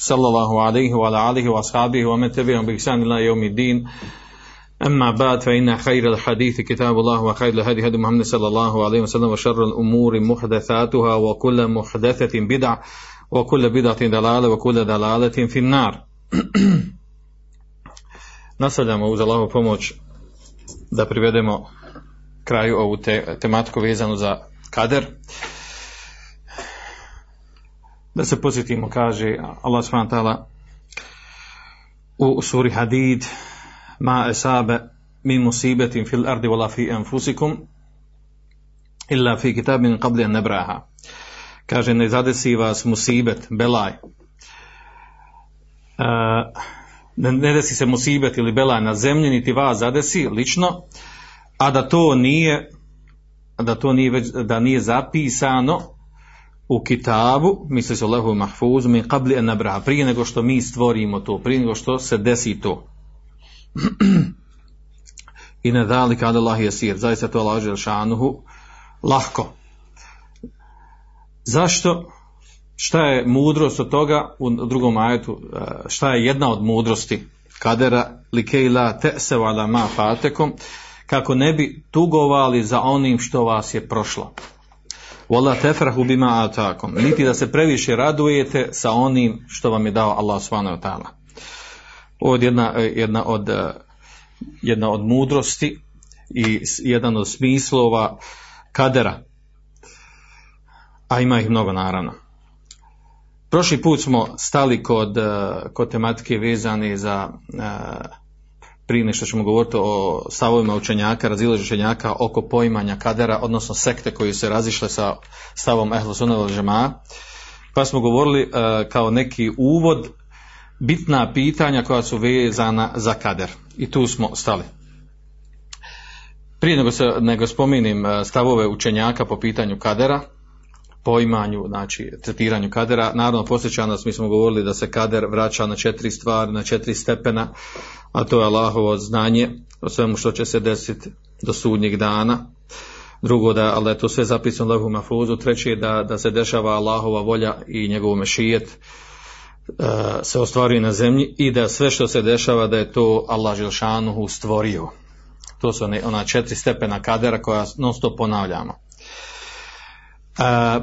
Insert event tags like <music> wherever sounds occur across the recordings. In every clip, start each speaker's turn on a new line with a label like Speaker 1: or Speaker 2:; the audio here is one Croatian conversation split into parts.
Speaker 1: صلى الله عليه وعلى آله وأصحابه ومن تبعهم بإحسان إلى يوم الدين أما بعد فإن خير الحديث كتاب الله وخير الهدي هدي محمد صلى الله عليه وسلم وشر الأمور محدثاتها وكل محدثة بدع وكل بدعة ضلالة وكل ضلالة في النار <clears throat> Nastavljamo uz Allahovu pomoć da privedemo kraju ovu te, tematiku vezanu za kader. Da se posjetimo, kaže Allah subhanahu ta'ala u suri Hadid ma esabe min musibetin fil ardi wala fi anfusikum illa fi kitabin qabli an nabraha. Kaže ne zadesi vas musibet, belaj. Uh, ne, ne desi se musibet ili belaj na zemlji, niti vas zadesi lično, a da to nije da to nije već, da nije zapisano u kitabu, misli se o lehu mahfuzu, min qabli an nabraha, prije nego što mi stvorimo to, prije nego što se desi to. <clears throat> I ne dali kada Allah je sir, zaista to Allah šanuhu lahko. Zašto? Šta je mudrost od toga u drugom ajetu? Šta je jedna od mudrosti? Kadera likejla te'sev ala ma fatekom kako ne bi tugovali za onim što vas je prošlo. Wala tefrahu bima atakom. Niti da se previše radujete sa onim što vam je dao Allah subhanahu wa ta'ala. Ovo je jedna, jedna, od, jedna od mudrosti i jedan od smislova kadera. A ima ih mnogo naravno. Prošli put smo stali kod, kod tematike vezane za prije nešto ćemo govoriti o stavovima učenjaka, razilaženja učenjaka oko poimanja kadera, odnosno sekte koji se razišle sa stavom Ehlu Sunnah. Pa smo govorili kao neki uvod bitna pitanja koja su vezana za kader. I tu smo stali. Prije nego, se, nego spominim stavove učenjaka po pitanju kadera, poimanju, znači tretiranju kadera, naravno posjeća nas, mi smo govorili da se kader vraća na četiri stvari, na četiri stepena, a to je Allahovo znanje o svemu što će se desiti do sudnjeg dana. Drugo, da, ali je to sve zapisano u Lahu Mafuzu. Treći je da, da se dešava Allahova volja i njegov mešijet, se ostvaruje na zemlji i da sve što se dešava da je to Allah Želšanuhu stvorio. To su ona četiri stepena kadera koja non stop ponavljamo.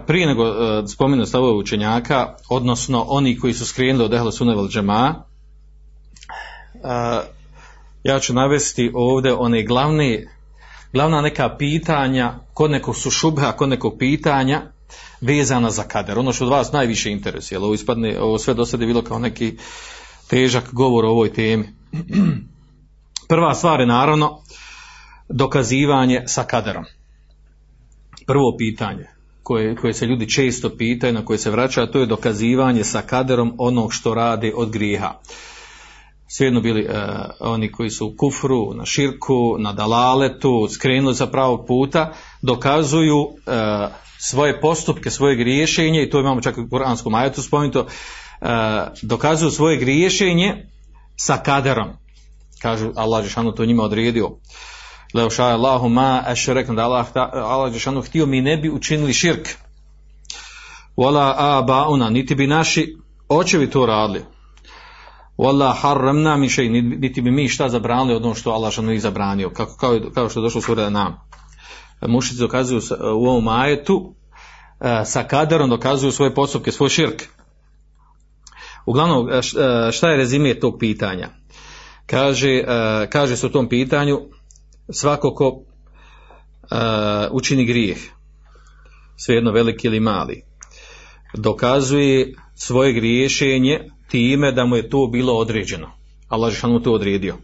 Speaker 1: Prije nego spomenu stavove učenjaka, odnosno oni koji su skrenuli od Ehla Sunevel Džema, ja ću navesti ovdje one glavne, glavna neka pitanja, kod nekog su šubha, kod nekog pitanja, vezana za kader. Ono što od vas najviše interesuje, ovo ispadne, ovo sve do sada je bilo kao neki težak govor o ovoj temi. <clears throat> Prva stvar je naravno dokazivanje sa kaderom. Prvo pitanje koje, koje se ljudi često pitaju, na koje se vraća, to je dokazivanje sa kaderom onog što rade od grijeha. Svijedno bili uh, oni koji su u kufru, na širku, na dalaletu, skrenuli za pravog puta, dokazuju uh, svoje postupke, svoje griješenje, i to imamo čak u Koranskom ajetu spomenuto, uh, dokazuju svoje griješenje sa kaderom. Kažu, Allah Žešanu to njima odredio. Leo ša Allahu ma ešrekna da Allah, Allah Žešanu htio mi ne bi učinili širk. Wala abauna, niti bi naši očevi to radili. Wala harramna mi šej, niti bi mi šta zabranili od ono što Allah Žešanu ih zabranio. Kako, kao, kao što je došlo sura nam mušici dokazuju u ovom ajetu sa kaderom dokazuju svoje postupke, svoj širk. Uglavnom, šta je rezime tog pitanja? Kaže, kaže se u tom pitanju svako ko učini grijeh, svejedno veliki ili mali, dokazuje svoje griješenje time da mu je to bilo određeno. Allah je mu to odredio.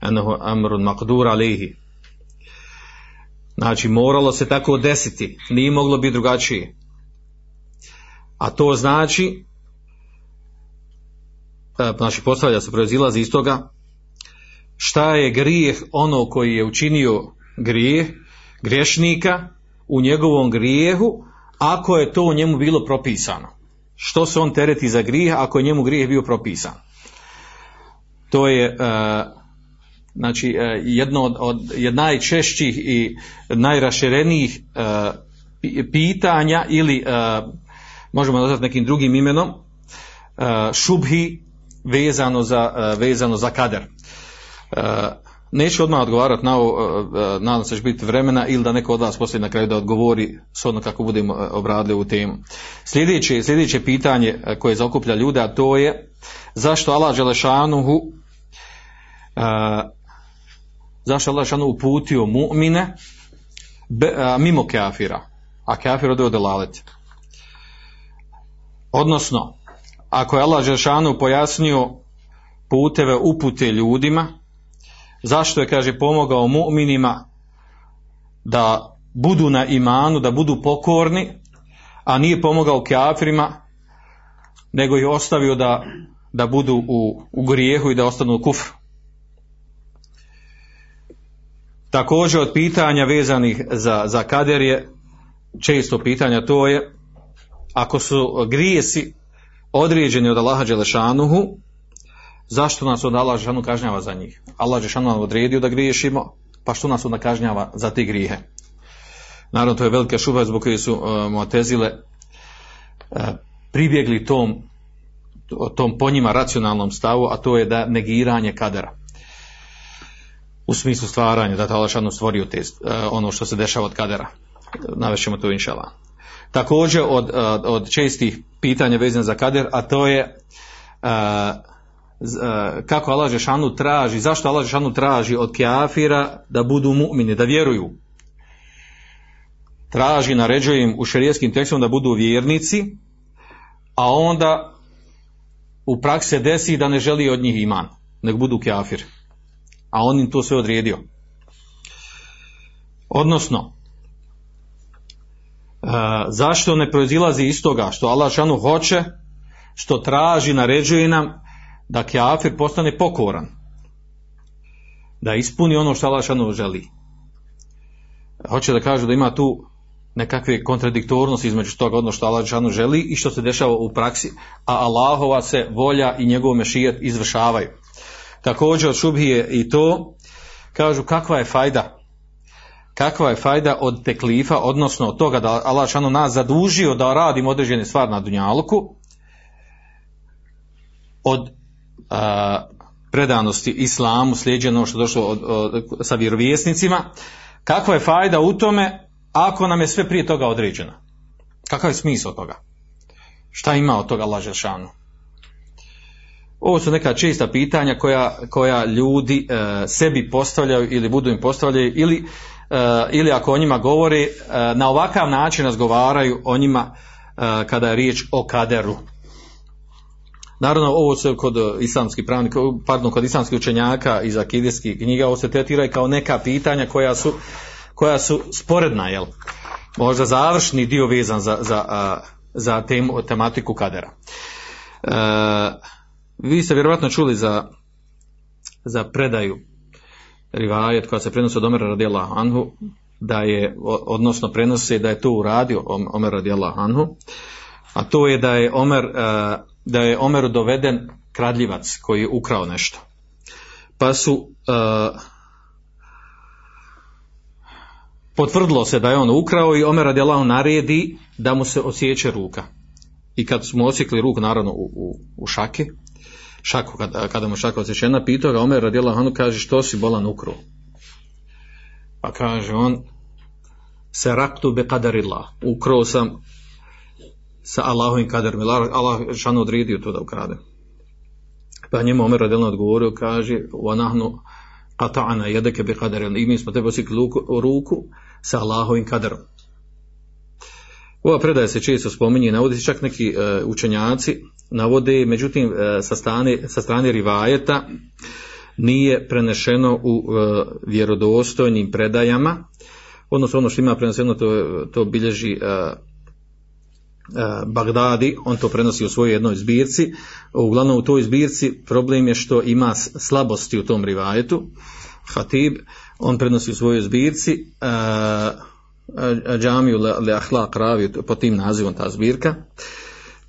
Speaker 1: Anahu amrun maqdur alihi Znači, moralo se tako desiti, nije moglo biti drugačije. A to znači e, znači postavlja se, proizilazi iz toga šta je grijeh ono koji je učinio grijeh, griješnika u njegovom grijehu, ako je to u njemu bilo propisano. Što se on tereti za grijeh ako je njemu grijeh bio propisan? To je e, znači e, jedno od, od najčešćih i najraširenijih e, pi- pitanja ili možemo nazvati nekim drugim imenom šubhi vezano za, vezano za kader. E, Neću odmah odgovarati na ovo, e, e, nadam se će biti vremena ili da neko od vas poslije na kraju da odgovori s ono kako budemo obradili ovu temu. Sljedeće, sljedeće pitanje koje zaokuplja ljude, a to je zašto Allah Želešanuhu zašto Allah Želešanuhu uputio mu'mine mimo kafira, a kafir ode od delalet. Odnosno, ako je Allah Želešanuhu pojasnio puteve upute ljudima, zašto je, kaže, pomogao mu'minima da budu na imanu, da budu pokorni, a nije pomogao kafirima, nego ih ostavio da, da budu u, u grijehu i da ostanu u kufru. Također od pitanja vezanih za, za kader je, često pitanja to je, ako su grijesi određeni od Allaha Đelešanuhu, zašto nas onda Allah Žešanu kažnjava za njih? Allah Žešanu nam odredio da griješimo, pa što nas onda kažnjava za te grijehe? Naravno, to je velika šuba zbog koje su uh, Muatezile uh, pribjegli tom, tom po njima racionalnom stavu, a to je da negiranje kadera. U smislu stvaranja, da Allah Žešanu stvorio te, uh, ono što se dešava od kadera. Navešćemo to inšala. Također od, od čestih pitanja vezane za kader, a to je uh, e, kako Allah Žešanu traži, zašto Allah Žešanu traži od kjafira da budu mu'mini, da vjeruju. Traži, naređuje im u šerijskim tekstom da budu vjernici, a onda u praksi desi da ne želi od njih iman, nek budu kjafir. A on im to sve odredio. Odnosno, e, zašto ne proizilazi iz toga što Allah Žešanu hoće, što traži, naređuje nam da kafir postane pokoran. Da ispuni ono što Allah želi. Hoće da kaže da ima tu nekakve kontradiktornosti između toga ono što Allah želi i što se dešava u praksi, a Allahova se volja i njegov mešijet izvršavaju. Također od šubhije i to, kažu kakva je fajda kakva je fajda od teklifa, odnosno od toga da Allah šanu nas zadužio da radimo određene stvari na dunjalku, od a, predanosti islamu, slijedjeno što došlo od, od, sa vjerovjesnicima, kakva je fajda u tome ako nam je sve prije toga određeno? Kakav je smisao toga? Šta ima od toga Allah Žešanu? Ovo su neka čista pitanja koja, koja ljudi e, sebi postavljaju ili budu im postavljaju ili, e, ili ako o njima govori e, na ovakav način razgovaraju o njima e, kada je riječ o kaderu. Naravno, ovo se kod islamskih pravnika, pardon, kod islamskih učenjaka iz akidijskih knjiga, ovo se tretira kao neka pitanja koja su, koja su sporedna, jel? Možda završni dio vezan za, za, za temu, tematiku kadera. E, vi ste vjerovatno čuli za, za predaju rivajet koja se prenosi od Omera radijela Anhu, da je, odnosno prenosi da je to uradio Omer radijela Anhu, a to je da je Omer, uh, da je Omeru doveden kradljivac koji je ukrao nešto. Pa su uh, potvrdilo se da je on ukrao i Omer radijallahu naredi da mu se osjeće ruka. I kad smo osjekli ruku, naravno, u, u, u šake, šaku, kada, kada mu šaka osjećena, pitao ga Omer anhu, kaže, što si bolan ukro? Pa kaže on, se raktu be kadarila, ukro sam sa Allahovim kaderom, Allah šano odredio to da ukrade. Pa njemu Omer radijallahu odgovorio, kaže, wa nahnu qata'ana yadaka bi qadarin i mi smo tebe osjekli ruku, sa Allahovim kaderom. Ova predaja se često spominje, navodi se čak neki uh, učenjaci, navode, međutim, uh, sa, strane, sa strane rivajeta nije prenešeno u uh, vjerodostojnim predajama, odnosno ono što ima preneseno to, to bilježi uh, Bagdadi, on to prenosi u svojoj jednoj zbirci. Uglavnom u toj zbirci problem je što ima slabosti u tom rivajetu. Hatib, on prenosi u svojoj zbirci uh, Džamiju le, Ahlak Ravi, po tim nazivom ta zbirka.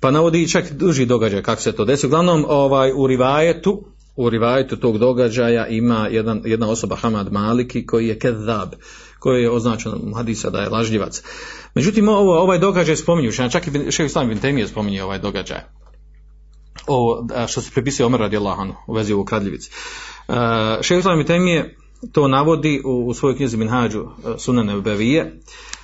Speaker 1: Pa navodi čak duži događaj kako se to desi. Uglavnom ovaj, u rivajetu, u rivajetu tog događaja ima jedan, jedna osoba Hamad Maliki koji je kedab, koji je označen u hadisa da je lažljivac. Međutim, ovo, ovaj događaj spominju, čak i Šeх Islam bin Temije spominje ovaj događaj. Ovo što se pripisuje Omer radijallahu anhu u vezi ovog kradljivici. Uh, Šeх Islam bin Temije to navodi u, u svojoj knjizi Minhađu uh, Sunane Bevije,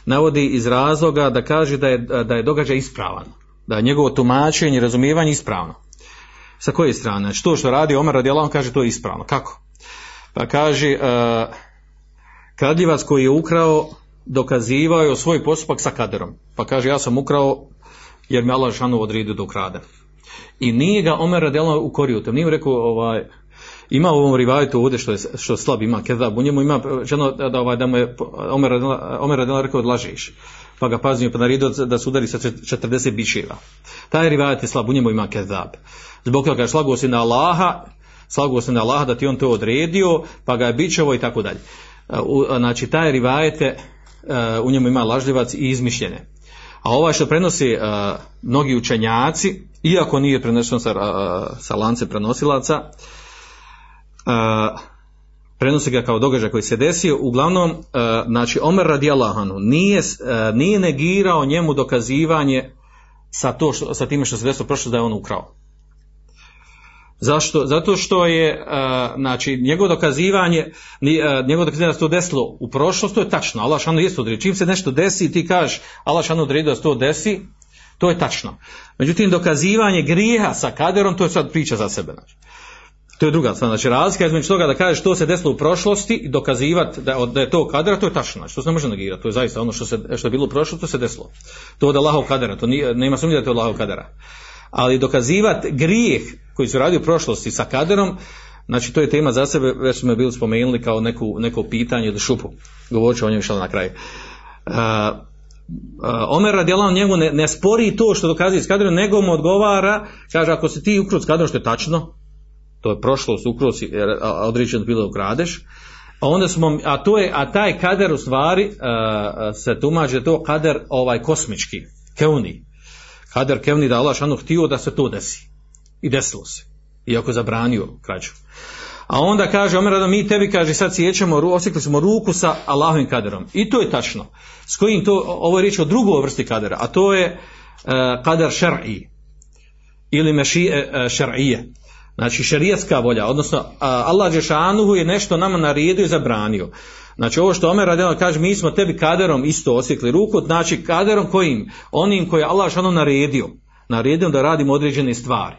Speaker 1: navodi iz razloga da kaže da je, da je događaj ispravan, da je njegovo tumačenje i razumijevanje ispravno. Sa koje strane? Znači to što radi Omer radijallahu anhu kaže to je ispravno. Kako? Pa kaže uh, kradljivac koji je ukrao dokazivao je svoj postupak sa kaderom. Pa kaže ja sam ukrao jer mi Allah šanu odredio da ukradem. I nije ga Omer radijallahu anhu ukorio, to nije rekao ovaj ima u ovom rivajetu ovdje što je, što slab, ima kezab, u njemu ima ženo da, da, ovaj, da mu je Omer radijallahu Omer radijallahu rekao odlažiš. Pa ga paznio pa naredio da se udari sa 40 bičeva. Taj rivajet je slab, u njemu ima kezab. Zbog toga slago se na Allaha, slago se na Allaha da ti on to odredio, pa ga je bičevo i tako dalje. U- Znači, taj rivajete, u njemu ima lažljivac i izmišljene. A ovaj što prenosi uh, mnogi učenjaci, iako nije prenešen sa, sa lance prenosilaca, prenosi ga kao događaj koji se desio, uglavnom, znači, Omer radijallahu anhu nije, nije negirao njemu dokazivanje sa, to što, sa time što se desilo prošlo da je on ukrao. Zašto? Zato što je, uh, znači, njegovo dokazivanje, uh, njegovo dokazivanje da se to desilo u prošlosti, to je tačno. Allah šanu jest odredio. Čim se nešto desi, ti kažeš, Allah šanu odredio da se to desi, to je tačno. Međutim, dokazivanje grijeha sa kaderom, to je sad priča za sebe. Znači. To je druga stvar. Znači, razlika između toga da kažeš što se desilo u prošlosti i dokazivati da, da je to kadera, to je tačno. Znači, to se ne može negirati. To je zaista ono što, se, što je bilo u prošlosti, to se desilo. To od Allahov kadera. To nije, nema sumnje da je to Allahov kadera. Ali dokazivati grijeh koji se radi u prošlosti sa kaderom, znači to je tema za sebe, već smo je bili spomenuli kao neku, neko pitanje do šupu. Govorit ću o njemu šal na kraju. Uh, uh, Omer radijalan njemu ne, ne spori to što dokazuje s kaderom, nego mu odgovara, kaže ako se ti ukruo s kaderom što je tačno, to je prošlost, ukruo si, određeno bilo ukradeš, a onda smo, a to je, a taj kader u stvari uh, se tumače to kader ovaj kosmički, keuni. Kader kevni da Allah šanu htio da se to desi. I desilo se. Iako je zabranio krađu. A onda kaže Omer mi tebi kaže sad sjećamo, osjekli smo ruku sa Allahovim kaderom. I to je tačno. S kojim to, ovo je riječ o drugoj vrsti kadera, a to je uh, kader šar'i ili mešije uh, šar'ije. Znači šerijatska volja, odnosno uh, Allah Đešanuhu je nešto nama naredio i zabranio. Znači ovo što Omer radila kaže mi smo tebi kaderom isto osjekli ruku, znači kaderom kojim? Onim koji je Allah Đešanuhu naredio. Naredio da radimo određene stvari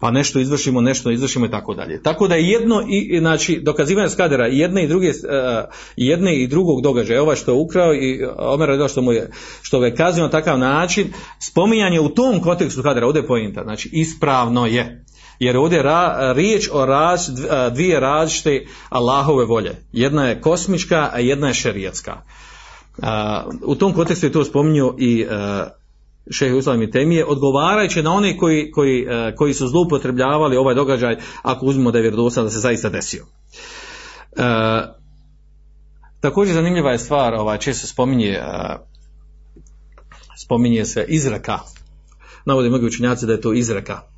Speaker 1: pa nešto izvršimo, nešto izvršimo i tako dalje. Tako da je jedno i znači dokazivanje skadera jedne i druge uh, jedne i drugog događaja, ovaj što je ukrao i Omer radi što mu je što ga je kaznio na takav način, spominjanje u tom kontekstu kadera, ovdje je poenta, znači ispravno je. Jer ovdje je ra, riječ o raz, dvije različite Allahove volje. Jedna je kosmička, a jedna je šerijatska. U tom kontekstu je to spominjao i uh, šehe Islam Temije, odgovarajući na one koji, koji, uh, koji su zloupotrebljavali ovaj događaj, ako uzmemo da je vjerodostan da se zaista desio. Uh, također zanimljiva je stvar, ovaj, često spominje, spominje se izreka, navode mnogi učenjaci da je to izreka,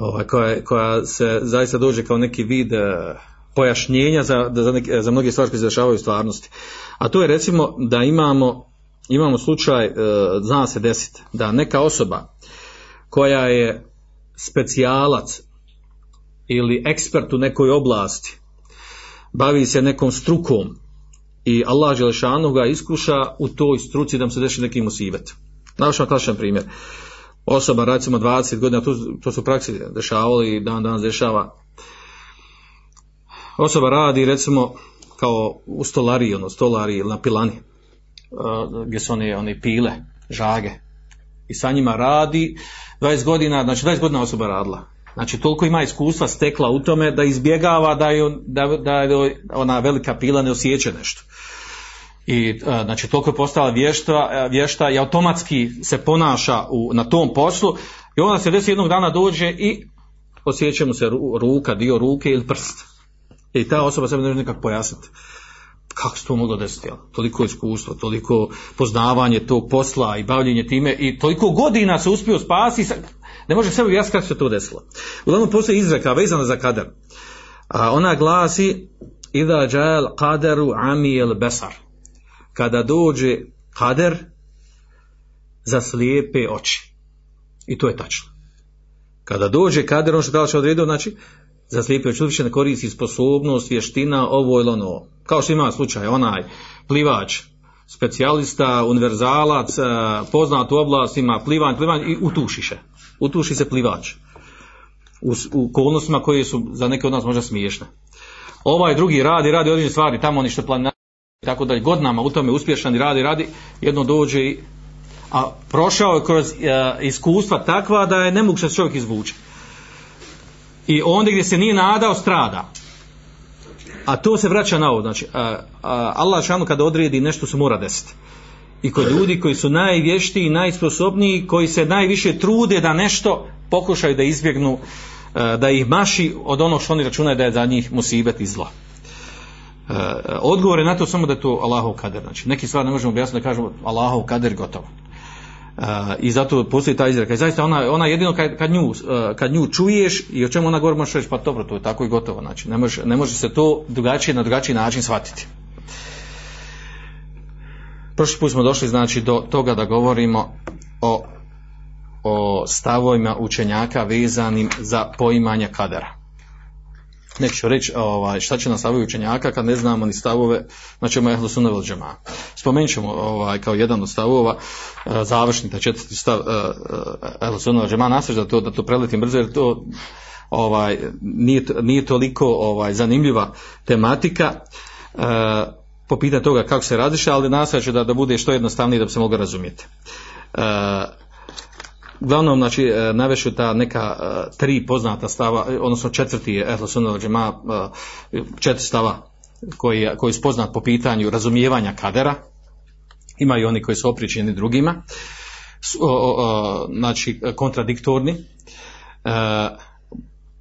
Speaker 1: ovaj, koja, koja se zaista dođe kao neki vid uh, pojašnjenja za, za, neke, za mnoge stvari koje se dešavaju u stvarnosti. A to je recimo da imamo imamo slučaj, e, zna se desiti, da neka osoba koja je specijalac ili ekspert u nekoj oblasti, bavi se nekom strukom i Allah Želešanu ga iskuša u toj struci da mu se deši neki musibet. Navaš vam klasičan primjer. Osoba, recimo 20 godina, to, to su praksi dešavali i dan danas dešava. Osoba radi, recimo, kao u stolariji, ono, stolari ili na pilani uh, gdje su one, one pile, žage. I sa njima radi 20 godina, znači 20 godina osoba radila. Znači toliko ima iskustva stekla u tome da izbjegava da je, da, da je ona velika pila ne osjeća nešto. I a, znači toliko je postala vješta, a, vješta i automatski se ponaša u, na tom poslu i onda se desi jednog dana dođe i osjeća mu se ru- ruka, dio ruke ili prst. I ta osoba sebe ne može nikako pojasniti. Kako se to moglo desiti? jel? Toliko iskustvo, toliko poznavanje tog posla i bavljenje time i toliko godina se uspio spasiti, ne može sebi jasniti kako se to desilo. Uglavnom postoji izreka vezana za kader. A ona glasi Ida džal kaderu amijel besar. Kada dođe kader za slijepe oči. I to je tačno. Kada dođe kader, on što je odredio, znači, za slijepe oči više ne koristi sposobnost, vještina, ovo ili ono. Kao što ima slučaj, onaj plivač, specijalista, univerzalac, eh, poznat u oblastima, plivan, plivan i utušiše. Utuši se plivač. U, u okolnostima koje su za neke od nas možda smiješne. Ovaj drugi radi, radi određene stvari, tamo ništa planina, tako da je godinama u tome uspješan i radi, radi, jedno dođe i a prošao je kroz e, iskustva takva da je nemoguće se čovjek izvuče. I onda gdje se nije nadao strada. A to se vraća na ovo, znači a, a, Allah šanu kada odredi nešto se mora desiti. I kod ljudi koji su najvještiji, najsposobniji, koji se najviše trude da nešto pokušaju da izbjegnu, e, da ih maši od onog što oni računaju da je za njih musibet i zlo. E, odgovor je na to samo da je to Allahov kader. Znači, neki stvari ne možemo objasniti da kažemo Allahov kader gotovo. Uh, I zato postoji ta izreka. I zaista ona, ona jedino kad, kad, nju, uh, kad nju čuješ i o čemu ona govori možeš reći pa dobro, to je tako i gotovo. Znači, ne može, ne može se to drugačije, na drugačiji način shvatiti. Prošli put smo došli znači do toga da govorimo o, o stavovima učenjaka vezanim za poimanje kadera. Neću reći ovaj, šta će nam stavovi učenjaka kad ne znamo ni stavove, znači ima ehlu sunna vel džema. Spomenut ćemo ovaj, kao jedan od stavova, eh, završni, taj četvrti stav eh, ehlu sunna vel džema, da to, da to preletim brzo, jer to ovaj, nije, nije toliko ovaj, zanimljiva tematika. eh, po pitanju toga kako se razliša, ali nastojat ću da, da bude što jednostavnije da bi se moglo razumjeti. E, uglavnom, znači, e, navešu ta neka e, tri poznata stava, e, odnosno četvrti je Ehlo Sunnah džema, četiri stava koji, koji su poznat po pitanju razumijevanja kadera, ima i oni koji su opričeni drugima, znači kontradiktorni.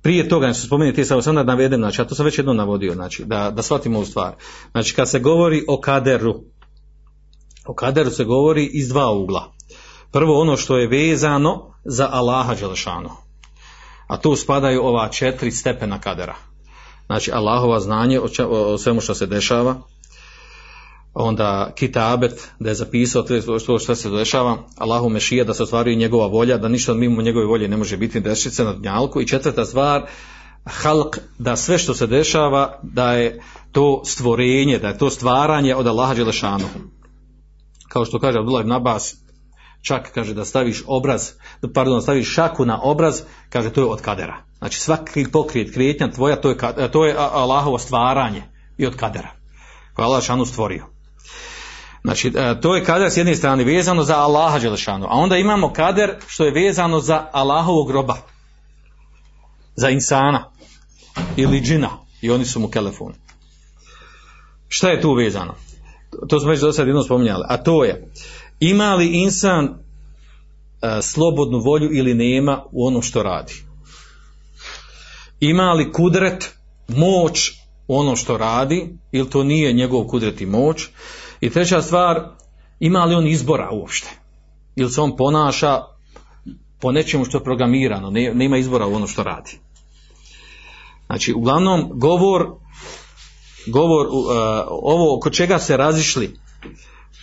Speaker 1: Prije toga su spomenuti samo sam da navedem, znači, a to sam već jednom navodio, znači, da, da shvatimo ovu stvar. Znači, kad se govori o kaderu, o kaderu se govori iz dva ugla. Prvo ono što je vezano za Allaha Đelešanu. A tu spadaju ova četiri stepena kadera. Znači, Allahova znanje o, če- o, o svemu što se dešava, onda kitabet, da je zapisao to što, što se dešava, Allahu mešija da se ostvaruje njegova volja, da ništa mimo njegove volje ne može biti dešice na dnjalku i četvrta stvar, halk, da sve što se dešava, da je to stvorenje, da je to stvaranje od Allaha Đelešanu. Kao što kaže Abdullah ibn Abbas, čak kaže da staviš obraz, pardon, staviš šaku na obraz, kaže to je od kadera. Znači svaki pokrijet kretnja tvoja, to je, to je Allahovo stvaranje i od kadera. Koje je Allah šanu stvorio. Znači, e, to je kader s jedne strane vezano za Allaha Đelešanu, a onda imamo kader što je vezano za Allahovog groba. Za insana ili džina i oni su mu telefon. Šta je tu vezano? To smo već do sad jednom spominjali, a to je ima li insan e, slobodnu volju ili nema u onom što radi? Ima li kudret, moć u onom što radi ili to nije njegov kudret i moć? I treća stvar, ima li on izbora uopšte? Ili se on ponaša po nečemu što je programirano, ne, nema izbora u ono što radi? Znači, uglavnom, govor, govor uh, ovo oko čega se razišli,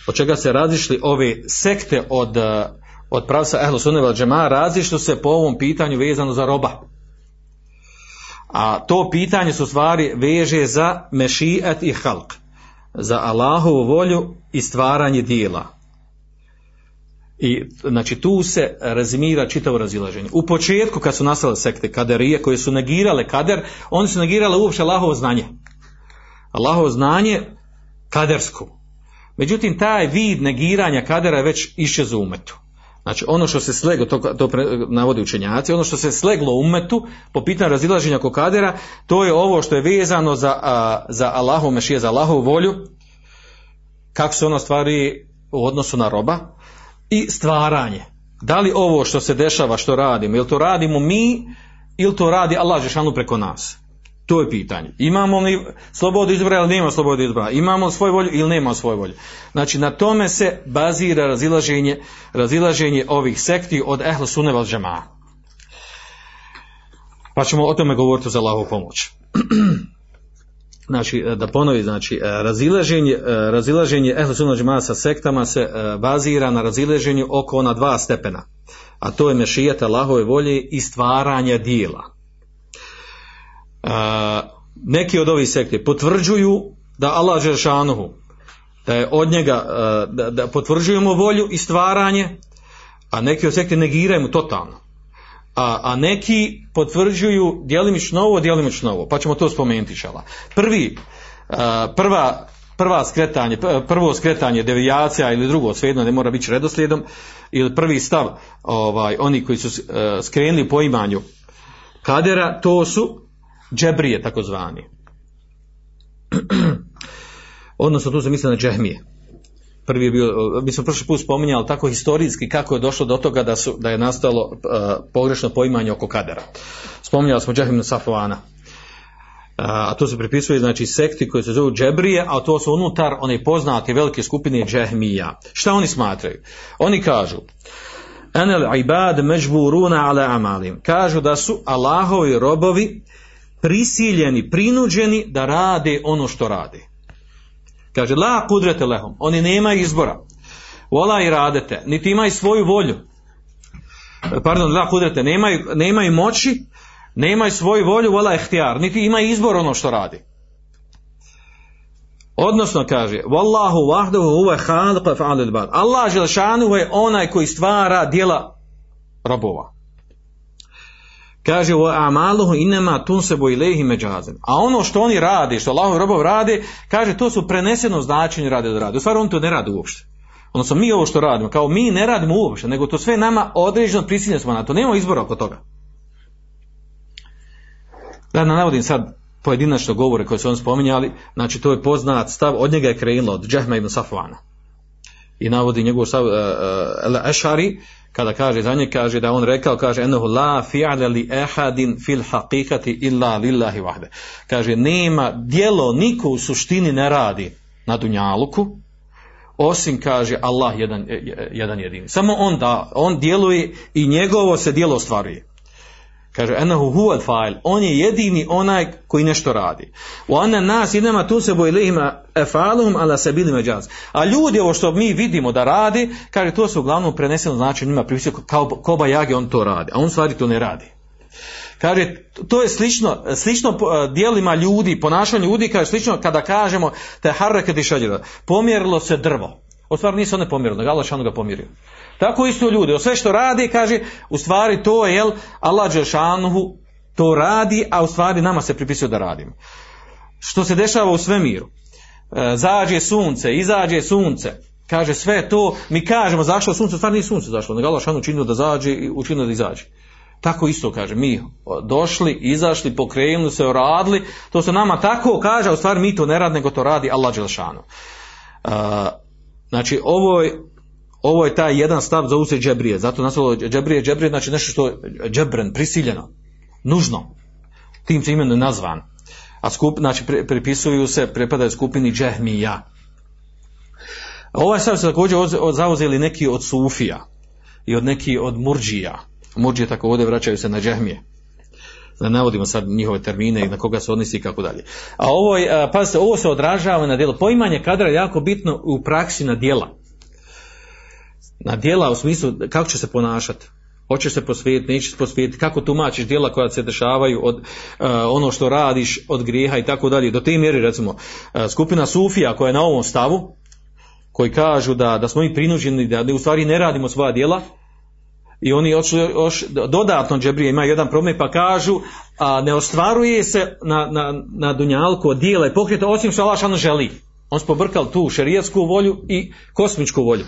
Speaker 1: od čega se razišli ove sekte od, uh, od pravca Ehlu Sunne vel Džema, razišli se po ovom pitanju vezano za roba. A to pitanje su stvari veže za mešijet i halk, za Allahovu volju i stvaranje dijela. I znači tu se rezimira čitavo razilaženje. U početku kad su nastale sekte kaderije koje su negirale kader, oni su negirale uopće Allahovo znanje. Allahovo znanje kadersko. Međutim, taj vid negiranja kadera je već iščezao u umetu. Znači, ono što se sleglo, to, to pre, navodi učenjaci, ono što se sleglo u umetu po pitanju razilaženja oko kadera, to je ovo što je vezano za, a, za Allahov mešije, za Allahovu volju kako se ona stvari u odnosu na roba i stvaranje. Da li ovo što se dešava, što radimo, jel to radimo mi ili to radi Allah Žešanu preko nas? To je pitanje. Imamo li slobodu izbora ili nema slobodu izbora? Imamo svoju volju ili nema svoju volju? Znači na tome se bazira razilaženje, razilaženje ovih sekti od ehl sunne val džemaa. Pa ćemo o tome govoriti za Allahu pomoć. <clears throat> znači da ponovi znači razilaženje razilaženje ehl sunne džemaa sa sektama se e, bazira na razilaženju oko ona dva stepena. A to je mešijeta Allahove volje i stvaranja dijela neki od ovih sekti potvrđuju da Allah Žešanuhu, da je od njega, da, da potvrđujemo volju i stvaranje, a neki od sekti negiraju mu totalno. A, a neki potvrđuju djelimično ovo, djelimično ovo, pa ćemo to spomenuti šala. Prvi, prva, prva skretanje, prvo skretanje devijacija ili drugo, svejedno ne mora biti redoslijedom, ili prvi stav, ovaj, oni koji su skrenuli po imanju kadera, to su džebrije takozvani. <clears throat> Odnosno tu se misli na džehmije. Prvi je bio, mi smo prošli put spominjali tako historijski kako je došlo do toga da, su, da je nastalo uh, pogrešno poimanje oko kadera. Spominjali smo džehmiju Safovana. A to se pripisuje znači sekti koji se zovu džebrije, a to su unutar one poznate velike skupine džehmija. Šta oni smatraju? Oni kažu Enel ibad međburuna ala amalim. Kažu da su Allahovi robovi prisiljeni, prinuđeni da rade ono što rade. Kaže, la kudrete lehom, oni nemaju izbora. Vola i radete, niti imaju svoju volju. Pardon, la kudrete, nemaju, nemaju moći, nemaju svoju volju, vola ihtijar, niti imaju izbor ono što radi. Odnosno kaže, Wallahu khaliq fa'al al Allah je onaj koji stvara djela robova. Kaže wa amaluhu inma tunsabu ilayhi majazan. A ono što oni rade, što Allahov robov rade, kaže to su preneseno značenje rade da rade. U stvari on to ne radi uopšte. Odnosno mi ovo što radimo, kao mi ne radimo uopšte, nego to sve nama određeno prisiljeni smo na to. Nemamo izbora oko toga. Da ne navodim sad pojedinačno govore koje su on spominjali, znači to je poznat stav, od njega je krenulo od Džehma ibn Safvana. I navodi njegov stav uh, uh, kada kaže za nje, kaže da on rekao, kaže enohu la fi'ale li ehadin fil haqiqati illa lillahi vahde. Kaže, nema dijelo niko u suštini ne radi na dunjaluku, osim, kaže, Allah jedan, jedan jedini. Samo on da, on djeluje i njegovo se dijelo ostvaruje. Kaže, enahu huwa fa'il. On je jedini onaj koji nešto radi. U ana nas idema tu se bojlihima efaluhum ala sabili međaz. A ljudi ovo što mi vidimo da radi, kaže, to se uglavnom preneseno znači njima pripisuje kao koba jage on to radi. A on stvari to ne radi. Kaže, to je slično, slično dijelima ljudi, ponašanju ljudi, kaže, slično kada kažemo te harreketi šađera, pomjerilo se drvo. U stvari nisu one nego Allah ga pomjerio. Tako isto ljudi, o sve što radi, kaže, u stvari to je, jel, Allah Đelšanuhu to radi, a u stvari nama se pripisuje da radimo. Što se dešava u svemiru? E, zađe sunce, izađe sunce, kaže sve to, mi kažemo zašto sunce, u stvari nije sunce zašlo, nego Allah Đelšanuhu učinio da zađe i učinio da izađe. Tako isto kaže, mi došli, izašli, pokrenuli se, radili, to se nama tako kaže, a u stvari mi to ne radi, nego to radi Allah Đelšanu. Uh, znači, ovo je, ovo je taj jedan stav za usred džebrije. Zato naslovilo džebrije, džebrije znači nešto što je džebren, prisiljeno, nužno. Tim se imenom nazvan. A skup, znači pripisuju se, prepadaju skupini džehmija. Ovaj stav se također zauzeli neki od sufija i od neki od murđija. Murđije tako ovdje vraćaju se na džehmije. Da navodimo sad njihove termine i na koga se odnosi i kako dalje. A ovo, je, pazite, ovo se odražava na djelo. Poimanje kadra je jako bitno u praksi na djela na djela u smislu kako će se ponašati. Hoćeš se posvijetiti, nećeš se posvijetiti, kako tumačiš djela koja se dešavaju od uh, ono što radiš, od grijeha i tako dalje. Do te mjeri, recimo, uh, skupina Sufija koja je na ovom stavu, koji kažu da, da smo mi prinuđeni da u stvari ne radimo svoja djela, i oni još, još dodatno džebrije imaju jedan problem pa kažu a ne ostvaruje se na, na, na dunjalku od dijela i pokreta osim što Allah želi. On se pobrkal tu šerijetsku volju i kosmičku volju.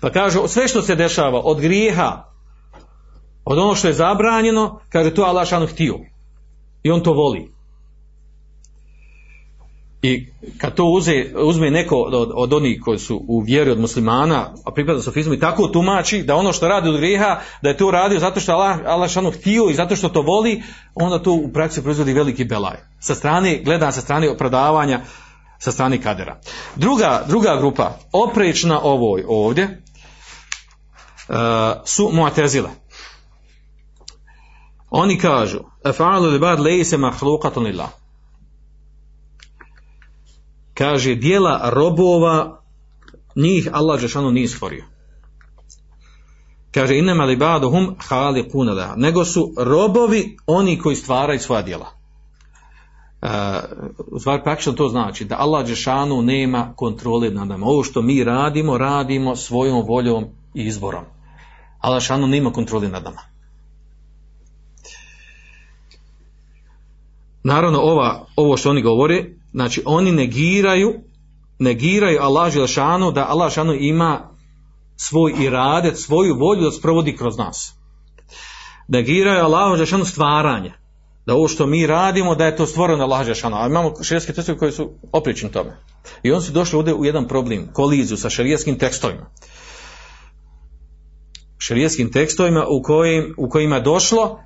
Speaker 1: Pa kaže, sve što se dešava od grijeha, od ono što je zabranjeno, kaže, to Allah htio. I on to voli. I kad to uze, uzme neko od, od onih koji su u vjeri od muslimana, a pripada sofizmu i tako tumači da ono što radi od grijeha, da je to radio zato što Allah, Allah šanu htio i zato što to voli, onda to u praksi proizvodi veliki belaj. Sa strane, gledam sa strane opravdavanja, sa strane kadera. Druga, druga grupa, oprečna ovoj ovdje, uh, su muatezile. Oni kažu, li bad lejse mahlukatun lillah kaže dijela robova njih Allah Žešanu nije stvorio. Kaže inema li baduhum hali. Nego su robovi oni koji stvaraju svoja djela. Uh, u stvari praktično to znači da Allah Žešanu nema kontrole nad nama. Ovo što mi radimo, radimo svojom voljom i izborom. Allah Žešanu nema kontrole nad nama. Naravno, ova, ovo što oni govore, znači oni negiraju, negiraju Allah Želšanu da Allah Želšanu ima svoj iradet, svoju volju da sprovodi kroz nas. Negiraju Allah Želšanu stvaranje. Da ovo što mi radimo, da je to stvoreno Allah Želšanu. A imamo šarijetske tekstove koji su oprični tome. I oni su došli ovdje u jedan problem, koliziju sa šarijetskim tekstovima. Šarijetskim tekstovima u, kojim, u kojima je došlo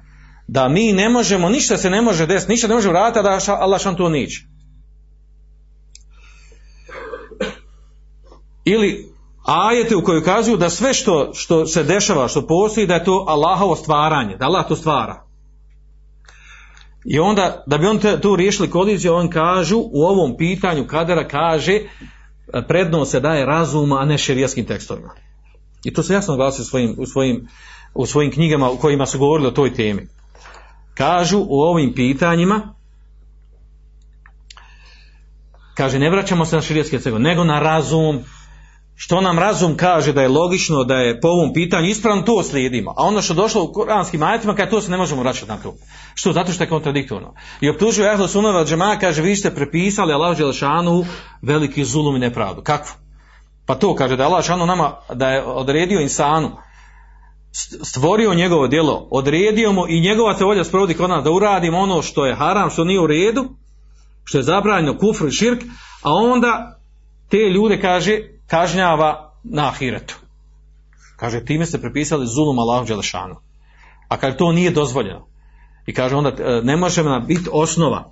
Speaker 1: da mi ne možemo, ništa se ne može desiti, ništa ne može vratiti da Allah šan to neće. Ili ajete u kojoj kazuju da sve što, što se dešava, što postoji, da je to Allahovo stvaranje, da Allah to stvara. I onda, da bi on te, tu riješili koliziju, on kažu, u ovom pitanju kadera kaže, prednost se daje razuma, a ne šerijaskim tekstovima. I to se jasno glasi u svojim, u svojim, u svojim knjigama u kojima su govorili o toj temi. Kažu u ovim pitanjima, kaže, ne vraćamo se na širijetske tekstovima, nego na razum, što nam razum kaže da je logično da je po ovom pitanju ispravno to slijedimo. A ono što došlo u kuranskim ajetima kaže to se ne možemo vraćati na to što? Zato što je kontradiktorno. I optužuje Ehlo Sunova džema kaže vi ste prepisali Allah Đelšanu veliki zulum i nepravdu. Kako? pa to kaže da je Allah Đelšanu nama da je odredio insanu stvorio njegovo djelo odredio mu i njegova se volja sprovodi kod nas da uradimo ono što je haram što nije u redu što je zabranjeno kufr i širk a onda te ljude kaže kažnjava na ahiretu. Kaže, time ste prepisali zulum Allahu Đelešanu. A kaže, to nije dozvoljeno. I kaže, onda ne može nam biti osnova.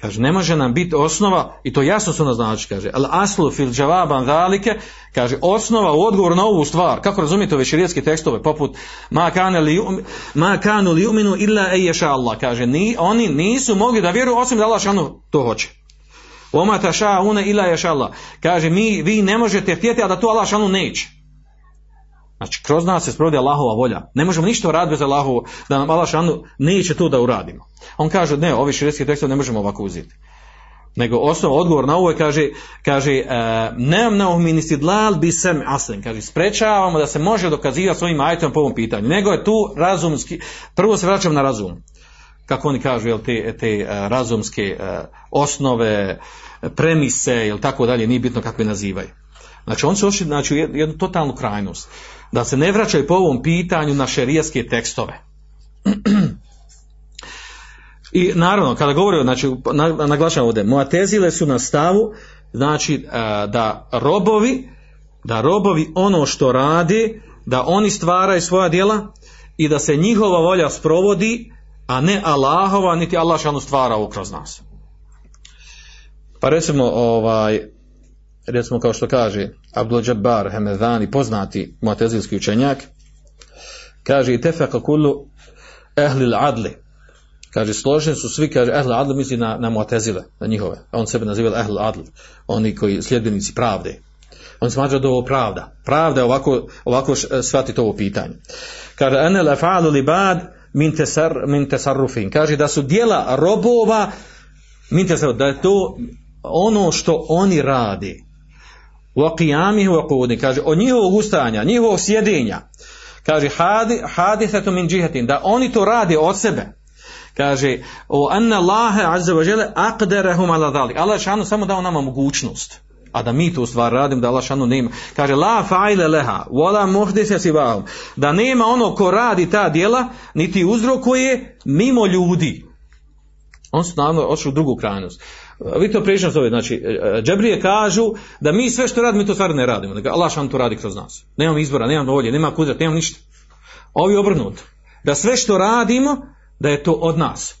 Speaker 1: Kaže, ne može nam biti osnova, i to jasno su naznači, kaže, al aslu fil džavaban zalike, kaže, osnova u odgovoru na ovu stvar, kako razumijete ove širijetske tekstove, poput ma kanu li uminu illa eješa Allah, kaže, ni, oni nisu mogli da vjeruju osim da Allah šanu to hoće. Oma taša une ila ješ Allah. Kaže, mi, vi ne možete htjeti, a da to Allah šanu neće. Znači, kroz nas se sprovodi Allahova volja. Ne možemo ništa raditi bez Allahovu, da nam Allah šanu neće to da uradimo. On kaže, ne, ovi širijski tekstove ne možemo ovako uzeti. Nego osnov odgovor na ovo je, kaže, kaže nemam na ministri dlal bi sem aslen. Kaže, sprečavamo da se može dokazivati svojim ajtom po ovom pitanju. Nego je tu razumski, prvo se vraćam na razum. Kako oni kažu, jel, te, te razumske osnove, premise ili tako dalje, nije bitno kako je nazivaju. Znači on se ošli znači, jednu, jednu totalnu krajnost. Da se ne vraćaju po ovom pitanju na šerijaske tekstove. <clears throat> I naravno, kada govorio, znači, naglašavam ovdje, Moatezile su na stavu, znači, da robovi, da robovi ono što radi, da oni stvaraju svoja djela i da se njihova volja sprovodi, a ne Allahova, niti Allah šanu stvara kroz nas. Pa recimo, ovaj, recimo kao što kaže Abdul Jabbar Hemedani, poznati muatezilski učenjak, kaže i tefeka kullu ehlil adli. Kaže, složeni su svi, kaže, ehlil adli misli na, na muatezile, na njihove. On sebe naziva ehlil adli, oni koji sljedbenici pravde. On smatra da ovo pravda. Pravda je ovako, ovako shvatiti ovo pitanje. Kaže, enel efalu li bad min, tesar, min tesarrufin. Kaže da su dijela robova min tesarrufin, da je to ono što oni radi. U wa qudi kaže od njihovog ustajanja njihovog sjedenja kaže hadi hadithatu min jihatin da oni to rade od sebe. Kaže o anna Allah azza wa jalla aqdarahum ala dhalik. Allah samo dao nama mogućnost a da mi to u stvar radim da Allah šanu nema kaže la fa'ila leha wala muhdisa sibahum da nema ono ko radi ta djela niti uzrokuje mimo ljudi On su naravno otišli u drugu krajnost. Vi to prilično zove, znači, e, džebrije kažu da mi sve što radimo, mi to stvarno ne radimo, nego Allah šan to radi kroz nas. Nemamo izbora, nemamo volje, nema kudret, nemamo ništa. Ovi obrnuto. Da sve što radimo, da je to od nas.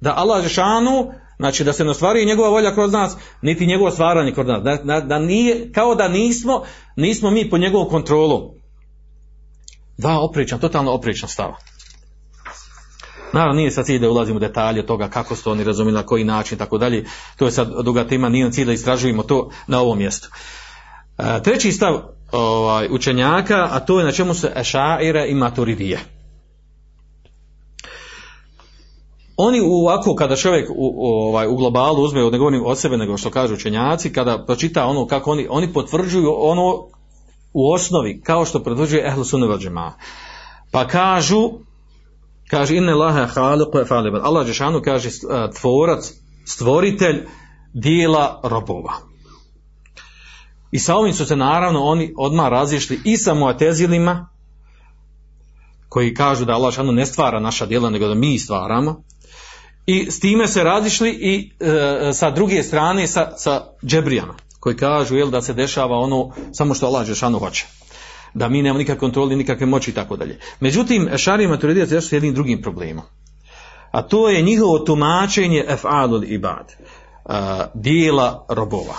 Speaker 1: Da Allah šanu, znači da se ne ostvari njegova volja kroz nas, niti njegovo stvaranje kroz nas. Da, da, da nije, kao da nismo, nismo mi po njegovom kontrolom. Dva oprična, totalno oprična stava. Naravno, nije sad cilj da ulazimo u detalje toga kako su oni razumjeli, na koji način tako dalje. To je sad duga tema, nije cilj da istražujemo to na ovom mjestu. E, treći stav ovaj, učenjaka, a to je na čemu se ešaira i maturidije. Oni ovako kada čovjek u, ovaj, u globalu uzme, ne govorim od sebe nego što kažu učenjaci, kada pročita ono kako oni, oni potvrđuju ono u osnovi kao što potvrđuje Ehlu Sunne vel Džema. Pa kažu kaže inne laha haliqu. Allah Žešanu kaže uh, tvorac, stvoritelj dijela robova. I sa ovim su se naravno oni odmah razišli i sa muatezilima koji kažu da Allah ne stvara naša djela nego da mi stvaramo. I s time se razišli i e, sa druge strane sa, sa džebrijama koji kažu jel, da se dešava ono samo što Allah Žešanu hoće da mi nemamo nikakve kontroli, nikakve moći i tako dalje. Međutim, šarije maturidija se s jednim drugim problemom. A to je njihovo tumačenje ef'alul ibad, uh, dijela robova.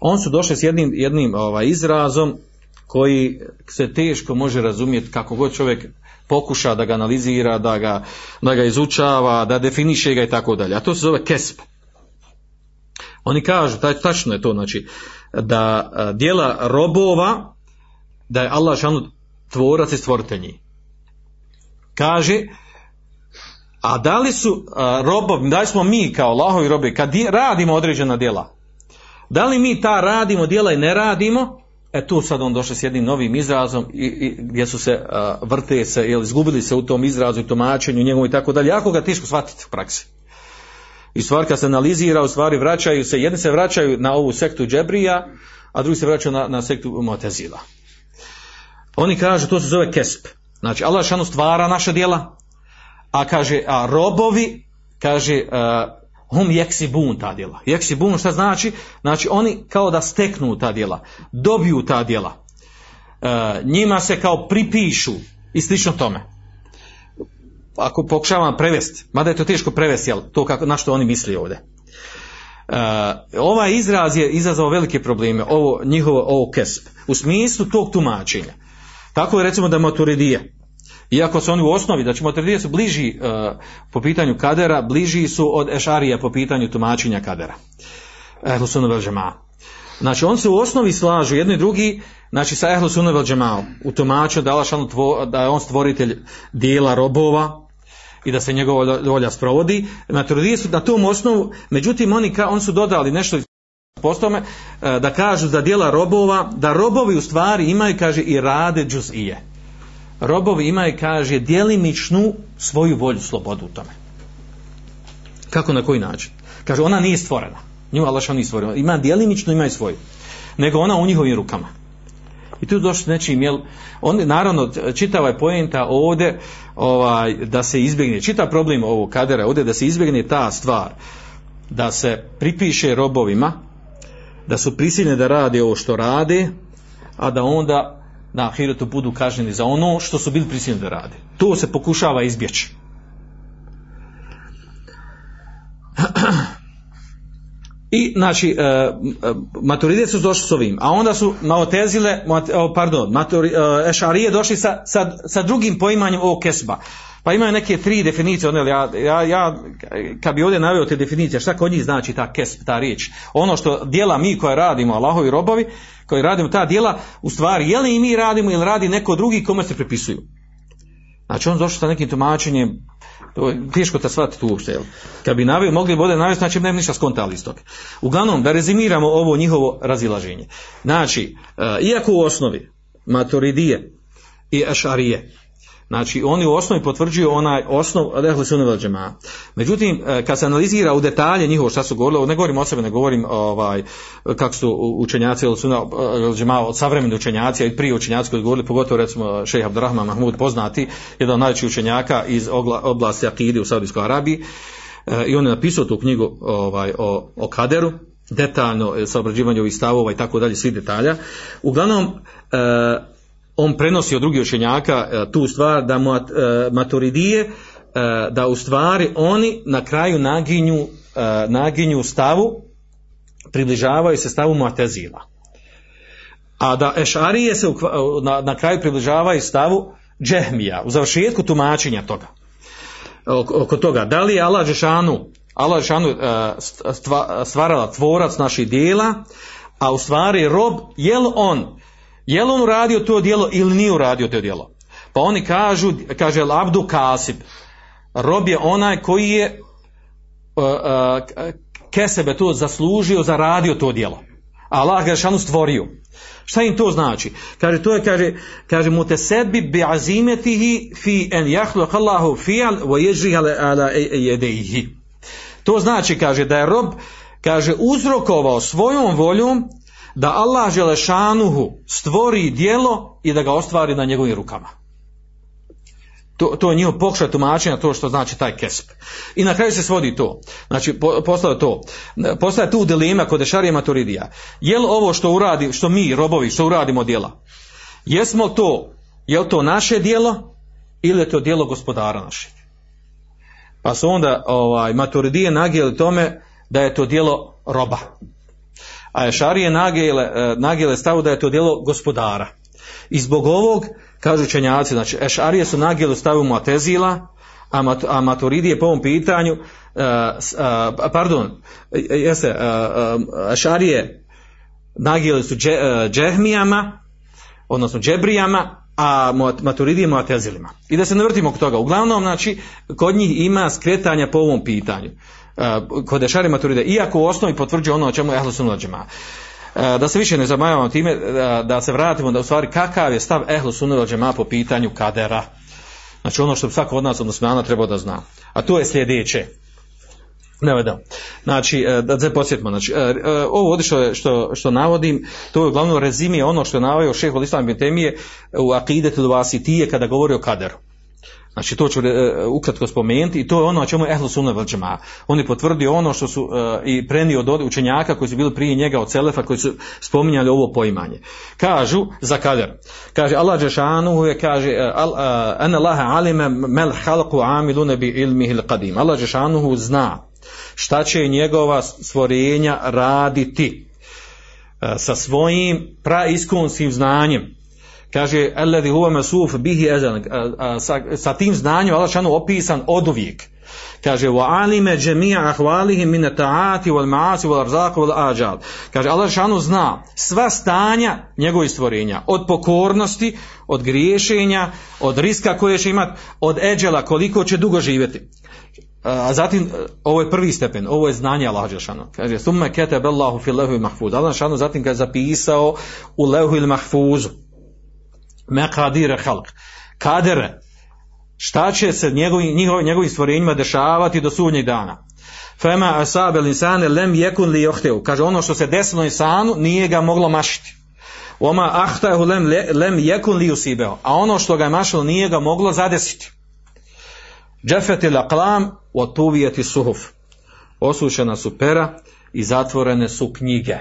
Speaker 1: On su došli s jednim, jednim ovaj, izrazom koji se teško može razumjeti kako god čovjek pokuša da ga analizira, da ga, da ga izučava, da definiše ga i tako dalje. A to se zove kesp. Oni kažu, taj, tačno je to, znači, da dijela robova da je Allah šanu tvorac i stvoritelj njih. Kaže, a da li su a, robovi, da li smo mi kao Allahovi robovi, kad di, radimo određena djela, da li mi ta radimo djela i ne radimo, e tu sad on došao s jednim novim izrazom i, i gdje su se a, vrte se, jel, izgubili se u tom izrazu i tumačenju njegovu i tako dalje, jako ga teško shvatiti u praksi. I stvar kad se analizira, u stvari vraćaju se, jedni se vraćaju na ovu sektu džebrija, a drugi se vraćaju na, na sektu Motezila. Oni kažu, to se zove kesp. Znači, Allah šanu stvara naša djela, a kaže, a robovi, kaže, hum jeksi bun ta djela. Jeksi bun šta znači? Znači, oni kao da steknu ta djela, dobiju ta djela. Uh, njima se kao pripišu i slično tome. Ako pokušavam prevesti, mada je to teško prevesti, jel, to kako, na što oni misli ovdje. Uh, ovaj izraz je izazvao velike probleme, ovo njihovo ovo kesp, u smislu tog tumačenja. Tako je recimo da maturidije. Iako su oni u osnovi, znači maturidije su bliži uh, po pitanju kadera, bliži su od ešarija po pitanju tumačenja kadera. Ehlu sunna vel džema. Znači on se u osnovi slažu jedni i drugi, znači sa ehlu sunna vel džema u tumačenju da, da je on stvoritelj dijela robova i da se njegova volja sprovodi. Maturidije su na tom osnovu, međutim oni, ka, on su dodali nešto postome da kažu da dijela robova, da robovi u stvari imaju, kaže, i rade džuzije. Robovi imaju, kaže, dijelimičnu svoju volju, slobodu u tome. Kako, na koji način? Kaže, ona nije stvorena. Nju Allah nije stvorena. Ima dijelimičnu, ima i svoju. Nego ona u njihovim rukama. I tu došli nečim, jel, on, naravno, čitava je pojenta ovdje, ovaj, da se izbjegne, čita problem ovog kadera ovdje, da se izbjegne ta stvar, da se pripiše robovima, da su prisiljeni da rade ovo što rade, a da onda na ahiretu budu kažnjeni za ono što su bili prisiljeni da rade. To se pokušava izbjeći. <clears throat> I, znači, e, e maturide su došli s ovim, a onda su maotezile, pardon, maturi, e, ešarije došli sa, sa, sa drugim poimanjem ovog kesba. Pa imaju neke tri definicije, one, ja, ja, ja kad bi ovdje naveo te definicije, šta kod njih znači ta kesp, ta riječ? Ono što dijela mi koje radimo, Allahovi robovi, koji radimo ta dijela, u stvari, je li i mi radimo ili radi neko drugi kome se prepisuju? Znači on došao sa nekim tumačenjem, to je teško da shvatiti uopšte, jel? Kad bi naveo, mogli bi ovdje navesti, znači nema ništa skontali iz toga. Uglavnom, da rezimiramo ovo njihovo razilaženje. Znači, uh, iako u osnovi maturidije i ašarije, Znači, oni u osnovi potvrđuju onaj osnov Ehli Sunne džema. Međutim, e, kad se analizira u detalje njihovo šta su govorili, ne govorim o sebe, ne govorim ovaj, kako su učenjaci Ehli Sunne džema od savremeni učenjaci, i prije učenjaci koji govorili, pogotovo recimo šejh Abdurrahman Mahmud poznati, jedan od najvećih učenjaka iz oblasti Akidi u Saudijskoj Arabiji, e, i on je napisao tu knjigu ovaj, o, o kaderu, detaljno e, sa obrađivanjem ovih stavova i tako dalje, svih detalja. Uglavnom, e, on prenosi od drugih učenjaka e, tu stvar da e, maturidije, e, da u stvari oni na kraju naginju, naginju stavu, približavaju se stavu Mu'tezila. A da Ešarije se na, na kraju približavaju stavu Džehmija, u završetku tumačenja toga. Oko, toga, da li je Allah Žešanu, Allah Žešanu stva- stvarala tvorac naših dijela, a u stvari rob, je li on, je li on uradio to djelo ili nije uradio to djelo? Pa oni kažu, kaže El Abdu Kasib, rob je onaj koji je uh, uh, to zaslužio, zaradio to djelo. Allah ga šanu stvorio. Šta im to znači? Kaže, to je, kaže, kaže, mu te sebi bi azimetihi fi en jahluq Allahu fi'al wa ježri ala, ala jedeihi. To znači, kaže, da je rob, kaže, uzrokovao svojom voljom da Allah Želešanuhu stvori dijelo i da ga ostvari na njegovim rukama. To, to je njihov pokušaj tumačenja to što znači taj kesp. I na kraju se svodi to. Znači, po, postaje to. Postaje tu dilema kod Ešarija Maturidija. Je li ovo što uradi, što mi, robovi, što uradimo djela? Jesmo to, je li to naše djelo ili je to djelo gospodara našeg? Pa su onda ovaj, Maturidije nagijeli tome da je to djelo roba. A Ešarije nagijele, nagijele stavu da je to djelo gospodara. I zbog ovog, kažu učenjaci, znači Ešarije su nagijeli stavu Muatezila, a, mat, a Maturidije po ovom pitanju, uh, uh, pardon, jeste, uh, Ešarije nagijeli su dže, džehmijama, odnosno džebrijama, a Maturidije Muatezilima. I da se ne vrtimo kod toga. Uglavnom, znači, kod njih ima skretanja po ovom pitanju. Uh, kod Ešarije Maturide, iako u osnovi potvrđuje ono o čemu je Ehlu Džema. Da se više ne zamajavamo time, da, da se vratimo da u stvari kakav je stav Ehlu Sunnah Džema po pitanju kadera. Znači ono što bi svako od nas od muslimana trebao da zna. A to je sljedeće. Ne vedem. Znači, da se posjetimo, znači, ovo ovdje što, što, što navodim, to je uglavnom rezime ono što je navodio šeho Islam bin Temije u Akidetu Vasitije kada govori o kaderu. Znači to ću uh, ukratko spomenuti i to je ono o čemu je Ehlu Sunna Velđama. On je potvrdio ono što su uh, i prenio od učenjaka koji su bili prije njega od Selefa koji su spominjali ovo poimanje. Kažu za kader. Kaže Allah Đešanu je kaže uh, an Allah alime mel halku amilune bi ilmihi qadim. Allah Đešanu zna šta će njegova stvorenja raditi sa svojim praiskonskim znanjem kaže alladhi huwa masuf bihi azan. Sa, sa tim znanjem Allah šanu opisan oduvijek. Kaže wa alime jami'a ahwalihi min ta'ati wal ma'asi wal arzaq wal ajal. Kaže Allah šanu zna sva stanja njegovih stvorenja. Od pokornosti od griješenja od riska koje će imati od eđela koliko će dugo živjeti. A zatim ovo je prvi stepen ovo je znanje Allah dželle kaže summa kataba Allahu fi lahu mahfuz. Allah šanu zatim ga zapisao u lahu mahfuzu mekadire halk, kadere, šta će se njegovi, njihovi, njegovim stvorenjima dešavati do sudnjeg dana. Fema asabe linsane lem jekun li johteu. Kaže, ono što se desilo insanu nije ga moglo mašiti. Oma ahtahu lem, lem jekun li usibeo. A ono što ga je mašilo nije ga moglo zadesiti. Džefeti laqlam o suhuf. Osušena su pera i zatvorene su knjige.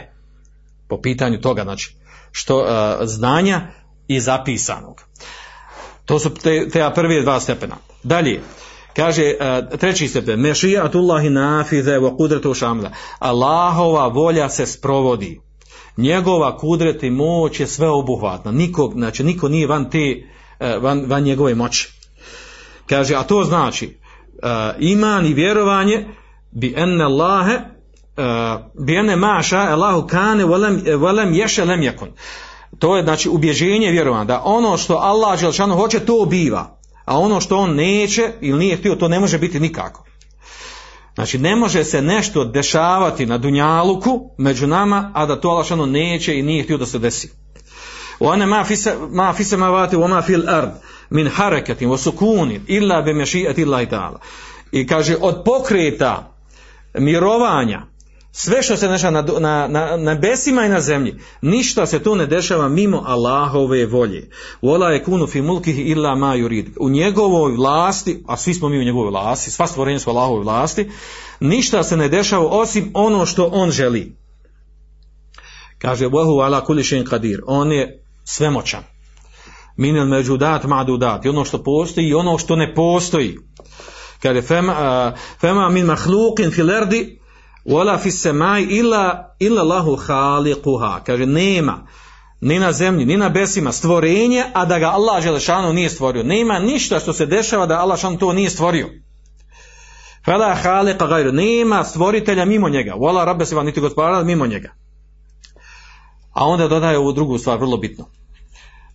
Speaker 1: Po pitanju toga, znači, što uh, znanja i zapisanog. To su te, te prve dva stepena. Dalje, kaže uh, treći stepen, mešijatullahi nafize wa kudretu šamla. Allahova volja se sprovodi. Njegova kudret i moć je sve obuhvatna. Niko, znači, niko nije van te, uh, van, van njegove moći. Kaže, a to znači, uh, iman i vjerovanje bi enne Allahe bi enne maša Allahu kane volem, volem ješe lem jakun. Uh, to je znači ubježenje vjerovanja da ono što Allah Đelšanu hoće to biva a ono što on neće ili nije htio to ne može biti nikako znači ne može se nešto dešavati na dunjaluku među nama a da to Allah Đelšanu neće i nije htio da se desi وأنا ما في ما في السماوات وما في الأرض من حركة وسكون إلا بمشيئة الله تعالى. I kaže od pokreta mirovanja sve što se dešava na, na, na, na besima i na zemlji, ništa se tu ne dešava mimo Allahove volje. Vola je kunu fi mulkihi illa ma yurid. U njegovoj vlasti, a svi smo mi u njegovoj vlasti, sva stvorenja su u Allahovoj vlasti, ništa se ne dešava osim ono što on želi. Kaže, Wahu ala kulli še'in qadir. On je svemoćan. Minel međudat ma'dudat. I ono što postoji i ono što ne postoji. Kaže, fema, fema min mahluqin fil ardi wala fis samai illa illa Allahu khaliquha. Kaže, nema ni na zemlji, ni na besima stvorenje, a da ga Allah Želešanu nije stvorio. Nema ništa što se dešava da Allah Želešanu to nije stvorio. Fela khaliqa gajru. Nema stvoritelja mimo njega. Wala rabbe se niti gospodara mimo njega. A onda dodaje ovu drugu stvar, vrlo bitno.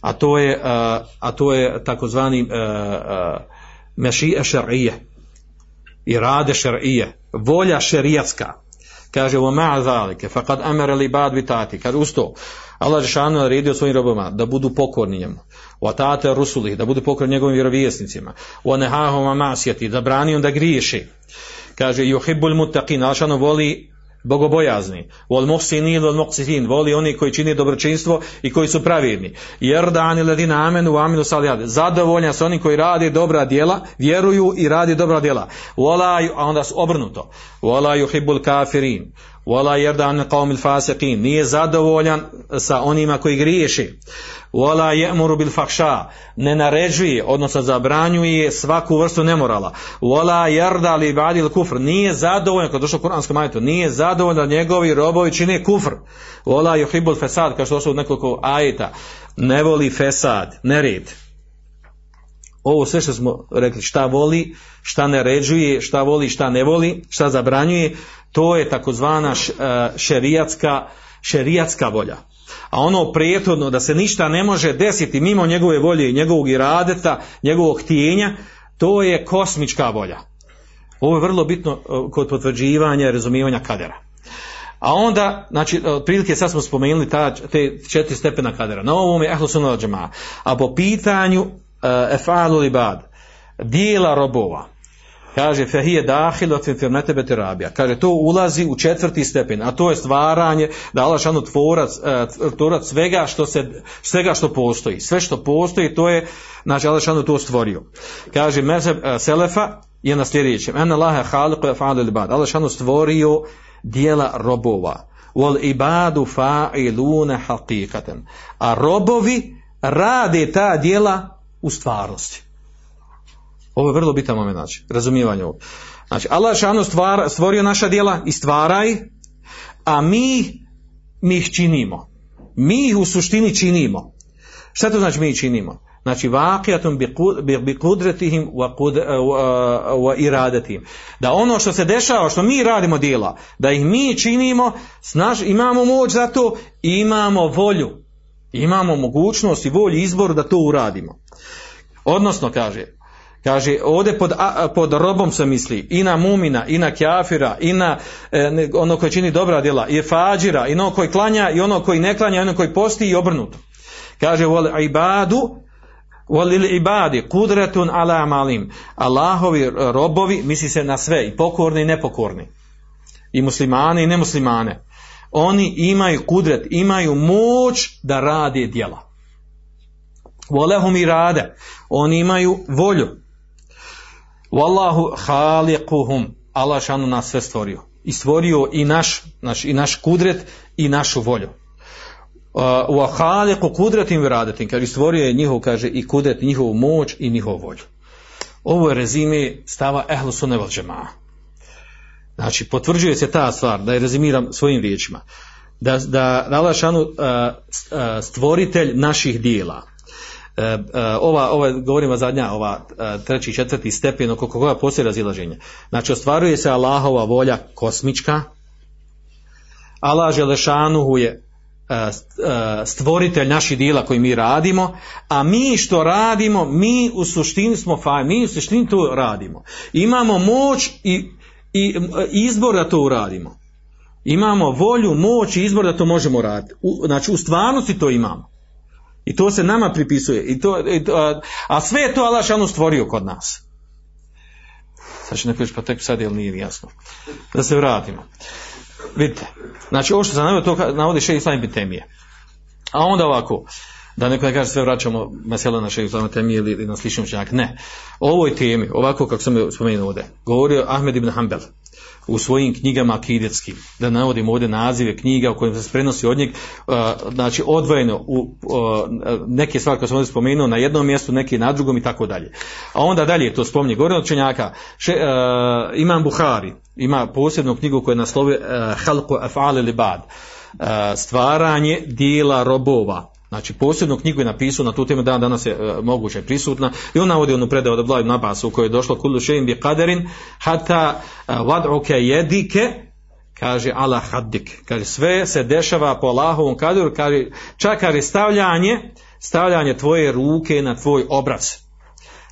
Speaker 1: A to je, a to je takozvani uh, uh, mešije šarije. I rade šarije. Volja šerijatska. Kaže, wa ma'a zalike, faqad amara li bad bitati. Kad usto, Allah Žešanu naredio svojim robama da budu pokorni njemu. Wa tate rusulih, da budu pokorni njegovim vjerovjesnicima. Wa nehahom masjeti, da brani da griješi. Kaže, yuhibbul muttaqin, Allah voli bogobojazni, wal muhsinin wal muqsitin, voli oni koji čini dobročinstvo i koji su pravedni. Jer da ani ladina amenu wa amilu salihat. Zadovoljna su oni koji rade dobra djela, vjeruju i radi dobra djela. Wala a onda su obrnuto. Wala yuhibbul kafirin. Wala yerda an qawmil fasiqin. Nije zadovoljan sa onima koji griješi. Wala ya'muru bil fahsha. Ne naređuje, odnosno zabranjuje svaku vrstu nemorala. Wala yarda li badil kufr. Nije zadovoljan, kad došlo u kuranskom ajetu, nije zadovoljan da njegovi robovi čine kufr. Wala yuhibbul fasad, kao što došlo u nekoliko ajeta. Ne voli fesad, nered. Ovo sve što smo rekli, šta voli, šta naređuje, šta voli, šta ne voli, šta zabranjuje, to je takozvana šerijatska, šerijatska volja. A ono prijethodno da se ništa ne može desiti mimo njegove volje i njegovog iradeta, njegovog htjenja, to je kosmička volja. Ovo je vrlo bitno kod potvrđivanja i razumijevanja kadera. A onda, znači, otprilike sad smo spomenuli ta, te četiri stepena kadera. Na ovom je sunna džema. A po pitanju uh, efalu ibad, dijela robova, kaže fehije dahil od firnete terabija. Kaže to ulazi u četvrti stepen, a to je stvaranje da Allah šanu tvorac, tvorac svega što se svega što postoji. Sve što postoji to je znači Allah šanu to stvorio. Kaže mezheb selefa je na sljedećem. En Allah khaliqu fa'al ibad. Allah šanu stvorio dijela robova. Wal ibadu fa'iluna haqiqatan. A robovi rade ta dijela u stvarnosti. Ovo je vrlo bitan moment, znači, razumijevanje ovog. Znači, Allah šanu stvar, stvorio naša djela i stvaraj, a mi, mi ih činimo. Mi ih u suštini činimo. Šta to znači mi ih činimo? Znači, vaqijatum bi kudretihim wa iradatihim. Da ono što se dešava, što mi radimo djela, da ih mi činimo, znaš, imamo moć za to imamo volju. Imamo mogućnost i volju izboru da to uradimo. Odnosno, kaže, Kaže, ovdje pod, pod robom se misli i na mumina, i na kjafira, i na e, ono koji čini dobra djela, i fađira, i ono koji klanja, i ono koji ne klanja, i ono koji posti i obrnuto. Kaže, vol ibadu, volil ibadi, kudretun ala malim. Allahovi robovi, misli se na sve, i pokorni i nepokorni. I muslimane i nemuslimane. Oni imaju kudret, imaju moć da rade djela. Volehum i rade. Oni imaju volju. Wallahu khaliquhum. Allah šanu nas sve stvorio. I stvorio i naš, naš, i naš kudret i našu volju. Uh, wa khaliqu kudretim viradetim. Kaže, stvorio je njihov, kaže, i kudret, njihovu moć i njihovu volju. Ovo je rezime stava ehlu džema. Znači, potvrđuje se ta stvar, da je rezimiram svojim riječima. Da, da Allah šanu uh, stvoritelj naših dijela, E, e, ova, ova govorimo zadnja, ova e, treći četvrti stepen oko koga postoji razilaženje. Znači ostvaruje se Allahova volja kosmička, Allah Želešanuhu je stvoritelj naših dijela koji mi radimo, a mi što radimo, mi u suštini smo faj, mi u suštini to radimo. Imamo moć i, i izbor da to uradimo. Imamo volju, moć i izbor da to možemo raditi. Znači u stvarnosti to imamo. I to se nama pripisuje. I to, i to, a, a sve je to Allah šanu stvorio kod nas. Sad će neko pa tek sad jel nije jasno. Da se vratimo. Vidite. Znači, ovo što sam navodio, to navodi še Islam ibn Temije. A onda ovako, da neko ne kaže sve vraćamo mesela na šeju Islama Temije ili, na sličnom čak. Ne. O ovoj temi, ovako kako sam spomenuo ovdje, govorio Ahmed ibn Hanbel u svojim knjigama akidetskim, da navodim ovdje nazive knjiga u kojim se prenosi od njeg, znači odvojeno u neke stvari koje sam ovdje spomenuo na jednom mjestu, neke na drugom i tako dalje. A onda dalje to spominje, govorio od učenjaka, še, uh, imam Buhari, ima posebnu knjigu koja je naslovi uh, Halku af'ali libad, uh, stvaranje dijela robova, Znači posebnu knjigu je napisao na tu temu dan danas je e, moguće prisutna i on navodi onu predaju od Abdullah ibn Abbas u kojoj je došlo kullu shay'in bi qadarin hatta e, wad'uka yadike kaže ala haddik kaže sve se dešava po Allahovom kaderu kaže čak kaže stavljanje stavljanje tvoje ruke na tvoj obraz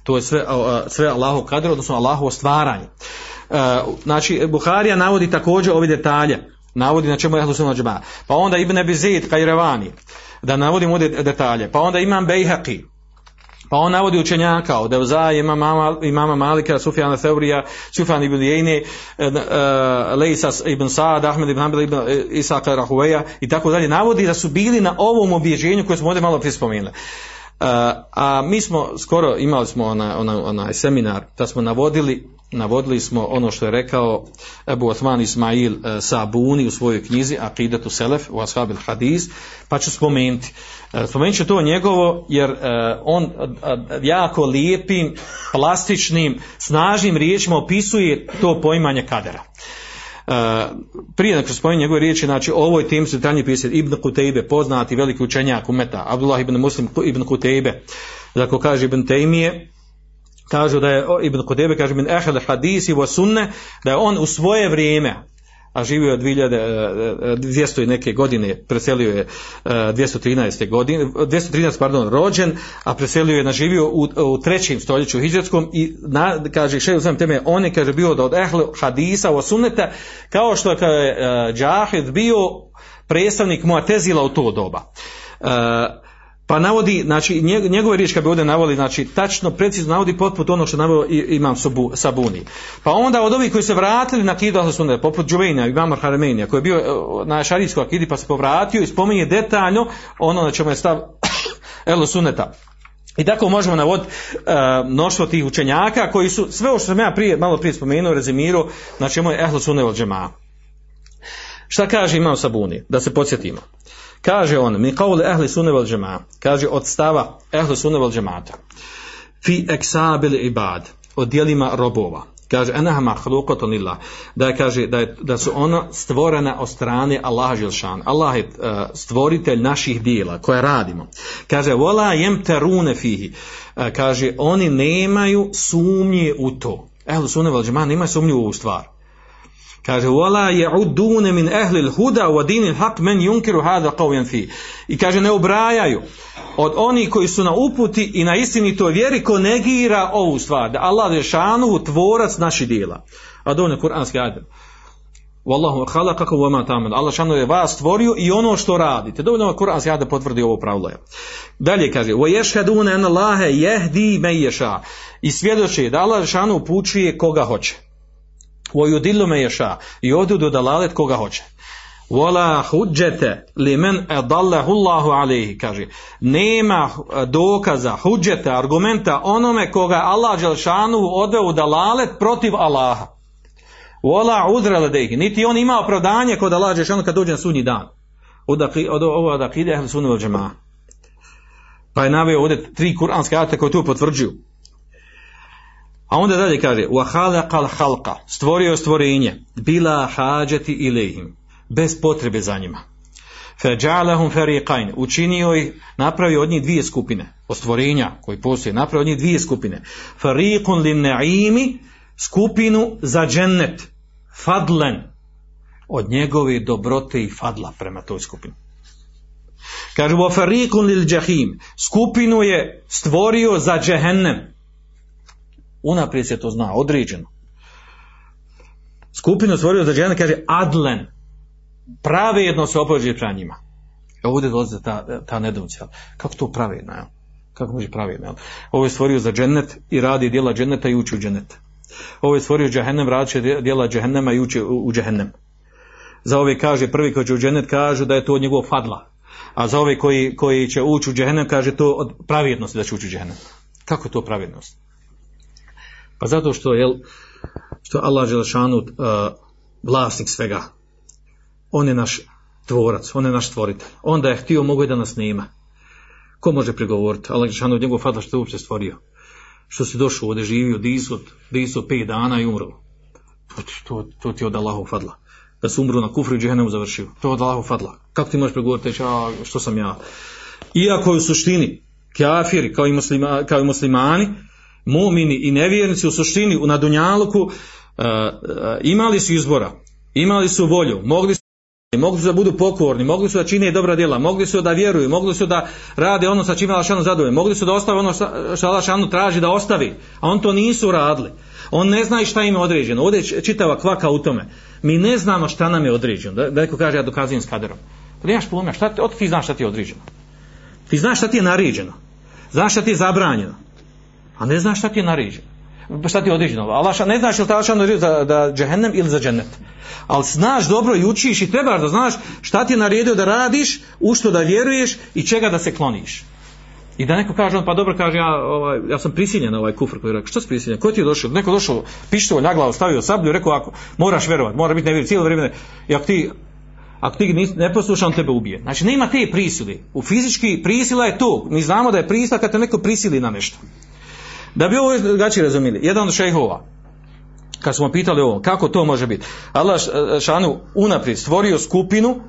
Speaker 1: to je sve a, sve Allahov kader odnosno Allahovo stvaranje. E, znači Buharija navodi također ove detalje. Navodi na čemu je Ahlus Sunnah džema. Pa onda Ibn Abi Zaid Kajrevani, da navodim ovdje detalje. Pa onda imam Bejhaqi, pa on navodi učenjaka od Evza, imama, imama Malika, Sufjana Theurija, Sufjan ibn Jejne, Lejsa ibn Saad, Ahmed ibn Hanbel ibn Isaka Rahuveja i tako dalje. Navodi da su bili na ovom objeđenju koje smo ovdje malo prije spomenuli. A mi smo skoro imali smo onaj ona, ona seminar da smo navodili navodili smo ono što je rekao Ebu Osman Ismail uh, Sabuni u svojoj knjizi Akidatu Selef u Ashabil Hadis pa ću spomenuti. Uh, spomenut ću to njegovo jer uh, on jako lijepim plastičnim snažnim riječima opisuje to poimanje kadera. Prije nego spominje njegove riječi, znači ovoj tim se detaljnije pisati Ibn Kutejbe, poznati veliki učenjak umeta, Abdullah ibn Muslim ibn Kutejbe, dakle kaže Ibn Tejmije, kažu da je Ibn Kutejbe, kaže min ehel hadisi wa sunne, da je on u svoje vrijeme, a živio je 2200 i neke godine, preselio je 213. godine, 213, pardon, rođen, a preselio je, naživio u, u trećem stoljeću hijđarskom i na, kaže, še sam teme, on je, kaže, bio da od ehle hadisa o sunneta, kao što je uh, Džahid bio predstavnik Muatezila u to doba. Uh, pa navodi, znači njegove riječi kad bi ovdje navodi, znači tačno, precizno navodi potput ono što navodi imam Sabu, Sabuni. Pa onda od ovih koji se vratili na Kidu Ahlu poput Džuvejna, Imam Haramenija, koji je bio na šarijskoj akidi pa se povratio i spominje detaljno ono na čemu je stav <coughs> Ahlu Sunneta. I tako možemo navoditi uh, mnoštvo tih učenjaka koji su, sve ovo što sam ja prije, malo prije spomenuo, rezimirao, na čemu je Sunne od džema. Šta kaže Imam Sabuni? Da se podsjetimo. Kaže on, mi kaule ehli sunne vel džema, kaže od stava ehli sunne vel džemata, fi eksabil ibad, od dijelima robova, kaže enaha mahlukotun illa, da kaže, da, je, da su ona stvorena od strane Allaha Žilšan. Allah je uh, stvoritelj naših dijela koje radimo. Kaže, vola jem terune fihi, uh, kaže, oni nemaju sumnje u to. Ehli sunne vel džema nemaju sumnje u stvar. Kaže, wala ya'udun min ahli al-huda wa din al-haq man yunkiru hadha qawlan fi. I kaže ne ubrajaju od onih koji su na uputi i na istinitoj vjeri ko negira ovu stvar, da Allah je šanu tvorac naših djela. A dovoljno kuranski ajet. Wallahu khalaqakum wa ma ta'malun. Allah šanu je vas stvorio i ono što radite. Dovoljno kuranski ajet potvrdi ovo pravilo. Dalje kaže: "Wa yashhaduna anna Allaha yahdi man yasha." I svjedoči da Allah šanu upućuje koga hoće. Vojudilu me ješa. I ovdje do dalalet koga hoće. Vola huđete li men edallahu Allahu alihi, kaže. Nema dokaza, huđete, argumenta onome koga Allah Đelšanu odveo u dalalet protiv Allaha. Vola uzrele dehi. Niti on ima opravdanje kod Allah Đelšanu kad dođe na sudnji dan. Od, od, od, od, Pa je naveo ovdje tri kuranske ajate koje tu potvrđuju. A onda dalje kaže, khalaqal khalqa, stvorio stvorenje, bila hađati ilihim, bez potrebe za njima. Feđalahum fariqain, učinio ih, napravio od njih dvije skupine, od stvorenja koji postoje, napravio od njih dvije skupine. Fariqun lin na'imi, skupinu za džennet, fadlen, od njegove dobrote i fadla prema toj skupini. Kaže, lil jahim, skupinu je stvorio za džehennem, unaprijed se to zna, određeno. Skupinu stvorio za džene, kaže adlen, pravedno se opođe prema njima. E ovdje dolazi ta, ta nedouća. Kako to pravedno, jel? Kako može pravedno, jel? Ovo je stvorio za džennet i radi dijela dženneta i uči u džennet. Ovo je stvorio džahennem, radi će dijela džahennema i uči u, džahennem. za ove kaže prvi koji će u džennet kažu da je to od njegovog fadla. A za ove koji, koji će ući u džehennem kaže to od pravednosti da će ući u džehennem. Kako je to pravednost? Pa zato što je što Allah Želešanu uh, vlasnik svega. On je naš tvorac, on je naš stvoritelj. Onda je htio mogu je da nas nema. Ko može prigovoriti? Allah Želešanu njegov fadla što je uopće stvorio. Što si došao ovdje živio, disot, disot pet dana i umro. To, ti- to, to ti je od Allahov fadla. Da su umru na kufru i završio. To je od Allahov fadla. Kako ti možeš prigovoriti, a što sam ja? Iako je u suštini kafiri kao i, muslima, kao i muslimani, mumini i nevjernici u suštini u nadunjaluku uh, uh, imali su izbora, imali su volju, mogli su mogli su da budu pokorni, mogli su da čine dobra djela, mogli su da vjeruju, mogli su da rade ono sa čime Allah šanu zadovolje, mogli su da ostave ono što Allah šanu traži da ostavi, a on to nisu radili. On ne zna i šta im je određeno. Ovdje je čitava kvaka u tome. Mi ne znamo šta nam je određeno. Da, neko kaže ja dokazujem s kaderom. Pa nemaš pojma, šta ti znaš šta ti je određeno. Ti znaš šta ti je naređeno. Znaš šta ti je zabranjeno. A ne znaš šta ti je naređeno. Šta ti je određeno. Allah ne znaš ili ta naređeno za, da džehennem ili za džennet. Ali znaš dobro i učiš i trebaš da znaš šta ti je naredio da radiš, u što da vjeruješ i čega da se kloniš. I da neko kaže, on, pa dobro kaže, ja, ovaj, ja sam prisiljen na ovaj kufr koji je rekao, što si prisiljen, ko ti je došao, neko došao, pištolj na glavu, stavio sablju, rekao, ako, moraš vjerovat, mora biti nevjerni cijelo vrijeme, i ako ti, ako ti ne posluša, on tebe ubije. Znači, nema te prisili. U fizički prisila je to. Mi znamo da je prisila kad te neko prisili na nešto. Da bi ovo drugačije razumijeli, jedan od šejhova, kad smo pitali ovo, kako to može biti? Allah š- šanu unaprijed stvorio skupinu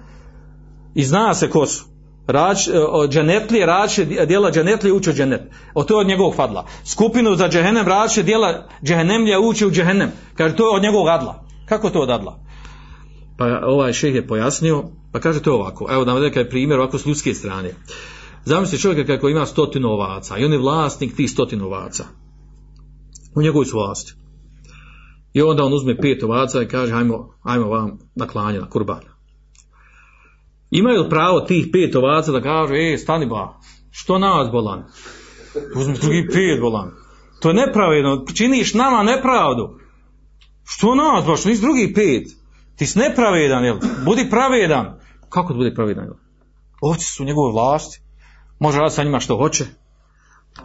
Speaker 1: i zna se ko su. Rač, o, dženetlije, rače dijela dženetlije uče u dženet. O to je od njegovog fadla. Skupinu za džehennem rače dijela džehennemlija uče u džehennem. Kaže to je od njegovog adla. Kako to od adla? Pa ovaj šeh je pojasnio, pa kaže to ovako. Evo da vam je primjer ovako s ljudske strane. Zamisli čovjeka kako ima stotinu ovaca i on je vlasnik tih stotinu ovaca. U njegovoj su vlasti. I onda on uzme pet ovaca i kaže ajmo, ajmo vam na klanje, na kurban. Imaju li pravo tih pet ovaca da kažu, e, stani ba, što nas bolan? Uzmi drugi pet bolan. To je nepravedno, činiš nama nepravdu. Što nas baš, nisi drugi pet. Ti si nepravedan, jel? Budi pravedan. Kako da budi pravedan, jel? Ovci su u njegovoj vlasti. Može raditi sa njima što hoće.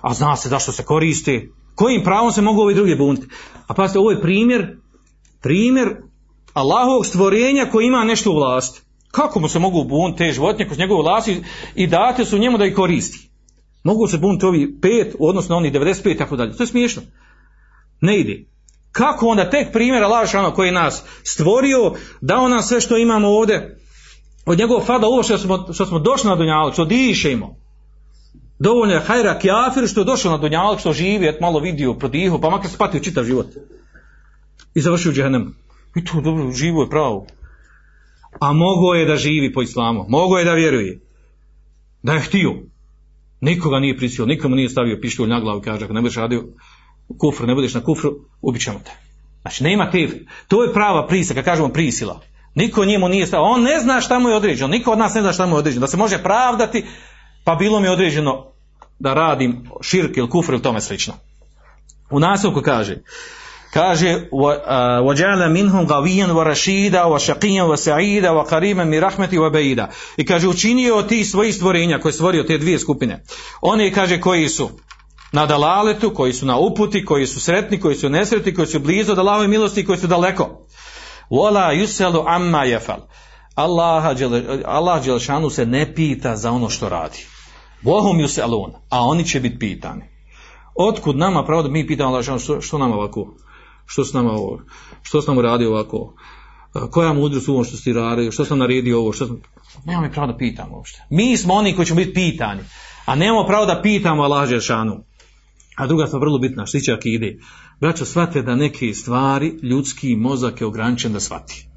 Speaker 1: A zna se zašto se koristi. Kojim pravom se mogu ovi drugi buniti? A pazite, ovo je primjer, primjer Allahovog stvorenja koji ima nešto u vlasti. Kako mu se mogu buniti te životinje kroz njegovu vlasti i date su njemu da ih koristi? Mogu se buniti ovi pet, odnosno oni 95 i tako dalje. To je smiješno. Ne ide. Kako onda tek primjer Allah koji je nas stvorio, dao nam sve što imamo ovdje, od njegovog fada ovo što smo, što smo došli na Dunjalog, što dišemo. Dovoljno je hajra kjafir što je došao na Dunjalog, što živi, et malo vidio, prodiho, pa makar se patio čitav život. I završio u džehennemu. I to dobro, živo je pravo. A mogo je da živi po islamu, mogo je da vjeruje. Da je htio. Nikoga nije prisilio, nikomu nije stavio pištolj na glavu, kaže, ako ne budeš radio kufru, ne budeš na kufru, ubit ćemo te. Znači, nema te, to je prava prisila, kad kažemo prisila. Niko njemu nije stavio, on ne zna šta mu je određeno, niko od nas ne zna šta mu je određeno, da se može pravdati, pa bilo mi je određeno da radim širk ili kufr ili tome slično. U nastavku kaže, kaže وَجَعَلَ مِنْهُمْ غَوِيًا وَرَشِيدًا وَشَقِيًا وَسَعِيدًا وَقَرِيمًا مِنْ رَحْمَتِ وَبَيِدًا i kaže učinio od tih svojih stvorenja koje je stvorio te dvije skupine oni kaže koji su na dalaletu, koji su na uputi, koji su sretni, koji su nesretni, koji su blizu od Allahove milosti i koji su daleko. Vola yuselu amma jefal. Allah, Allah Đelšanu se ne pita za ono što radi. Vohum yuselun, a oni će biti pitani. Otkud nama pravo da mi pitamo Allah što, što nam ovako, što s nama ovo, što s nam radi ovako, koja mudrost u ovom što si radio, što sam naredio ovo, što sam... Nemamo mi pravo da pitamo uopšte. Mi smo oni koji ćemo biti pitani, a nemamo pravo da pitamo Allah Đelšanu. A druga stvar vrlo bitna, što će akide. Braćo, shvate da neke stvari ljudski mozak je ograničen da shvati.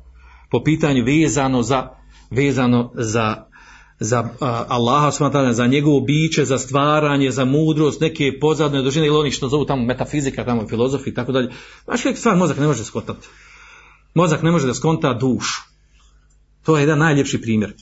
Speaker 1: Po pitanju vezano za, vezano za, za Allaha za njegovo biće, za stvaranje, za mudrost, neke pozadne dužine ili oni što zovu tamo metafizika, tamo filozofi i tako dalje. Znaš uvijek stvar mozak ne može skontati. Mozak ne može da skonta dušu. To je jedan najljepši primjer.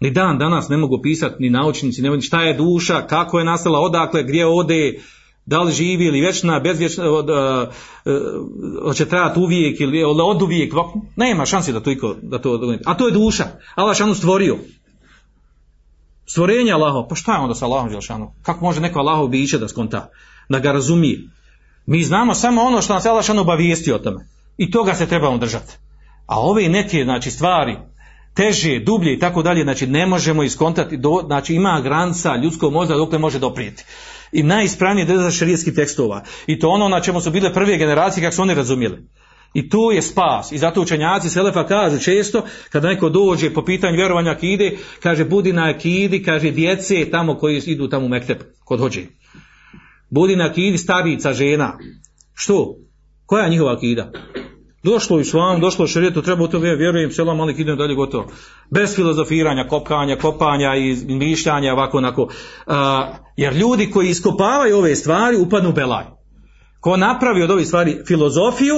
Speaker 1: Ni dan danas ne mogu pisati ni naučnici, ne šta je duša, kako je nastala, odakle, gdje ode, da li živi ili vječna, bezvječna, od, uh, uh, hoće trajati uvijek ili od, uvijek, nema šansi da to, iko, da to A to je duša. Allah šanu stvorio. Stvorenje Allaho, pa šta je onda sa Allahom Đelšanu? Kako može neko Allahov biće da skonta, da ga razumije? Mi znamo samo ono što nas Allah obavijesti o tome. I toga se trebamo držati. A ove neke znači, stvari, teže, dublje i tako dalje, znači ne možemo iskontati, do, znači ima granca ljudskog mozga dok ne može doprijeti. I najispravnije je šarijetskih tekstova. I to ono na čemu su bile prve generacije kako su oni razumjeli. I to je spas. I zato učenjaci Selefa kažu često, kada neko dođe po pitanju vjerovanja akide, kaže budi na akidi, kaže djece tamo koji idu tamo u Mektep, kod hođe. Budi na akidi starica, žena. Što? Koja je njihova akida? Došlo u islam, došlo u šarijetu, treba u to vjerujem, selam malik idem dalje gotovo. Bez filozofiranja, kopkanja, kopanja i mišljanja, ovako onako. jer ljudi koji iskopavaju ove stvari upadnu u belaj. Ko napravi od ovih stvari filozofiju,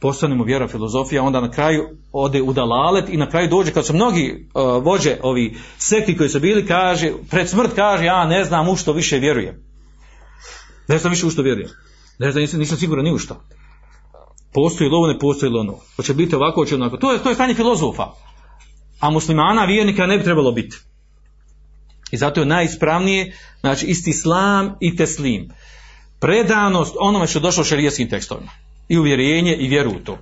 Speaker 1: postanemo vjera filozofija, onda na kraju ode u dalalet i na kraju dođe, kad su mnogi vođe ovi sekti koji su bili, kaže, pred smrt kaže, ja ne znam u što više vjerujem. Ne znam više u što vjerujem. Ne znam, nisam, nisam siguran ni u što. Postoji li ovo, ne postoji li ono. Hoće biti ovako, hoće onako. To je, to je stanje filozofa. A muslimana, vjernika ne bi trebalo biti. I zato je najispravnije, znači isti islam i teslim. Predanost onome što je došlo šerijetskim tekstovima. I uvjerenje i vjeru u to.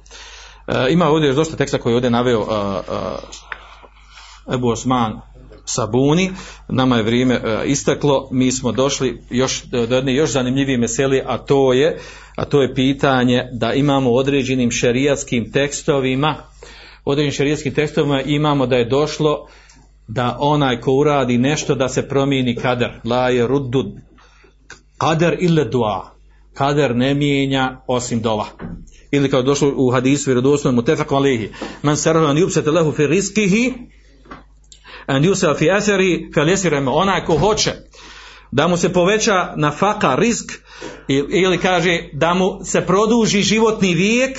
Speaker 1: E, ima ovdje još dosta teksta koji je ovdje naveo uh, uh, Ebu Osman Sabuni, nama je vrijeme uh, isteklo, mi smo došli još do jedne još zanimljivije meseli, a to je a to je pitanje da imamo određenim šerijatskim tekstovima, određenim šerijatskim tekstovima imamo da je došlo da onaj ko uradi nešto da se promijeni kader, la je ruddu kader ili dua, kader ne mijenja osim dova. Ili kao došlo u hadisu vjerodostojnom mutefak alihi, man sarhu an yubsete lehu fi rizkihi, an yusel fi aseri, fel onaj ko hoće da mu se poveća na faka risk ili kaže da mu se produži životni vijek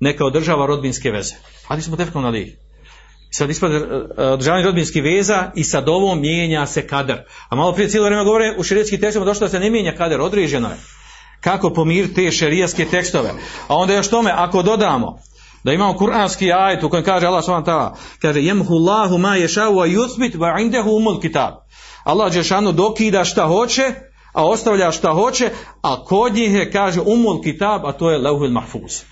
Speaker 1: neka održava rodbinske veze. Hadi smo tefkom na lih. Sad ispada e, održavanje rodbinskih veza i sad ovom mijenja se kader. A malo prije cijelo vrijeme govore u šerijetskim tekstovima došlo da se ne mijenja kader, određeno je. Kako pomiriti te šerijaske tekstove. A onda još tome, ako dodamo da imamo kuranski ajet u kojem kaže Allah s.w.t. kaže jemhu Allahu ma yashau wa yuthbit wa indahu umul kitab. Allah Đešanu dokida šta hoće, a ostavlja šta hoće, a kod njih je, kaže, umul kitab, a to je leuhul mahfuz.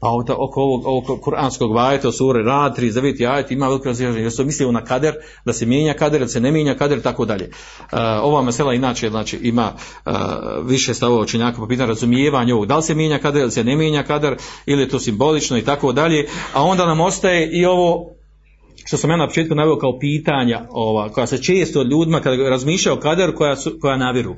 Speaker 1: Pa oko ovog, ovog kuranskog vajeta u suri Rad, 39. ajet ima veliko razliženje, jer su mislili na kader, da se mijenja kader, da se ne mijenja kader, tako dalje. Uh, ova mesela inače znači, ima uh, više stavova učenjaka po pitanju razumijevanja ovog, da li se mijenja kader, da li se ne mijenja kader, ili je to simbolično i tako dalje, a onda nam ostaje i ovo što sam ja na početku naveo kao pitanja ova, koja se često ljudima kada razmišljaju o kaderu koja, su, koja naviru.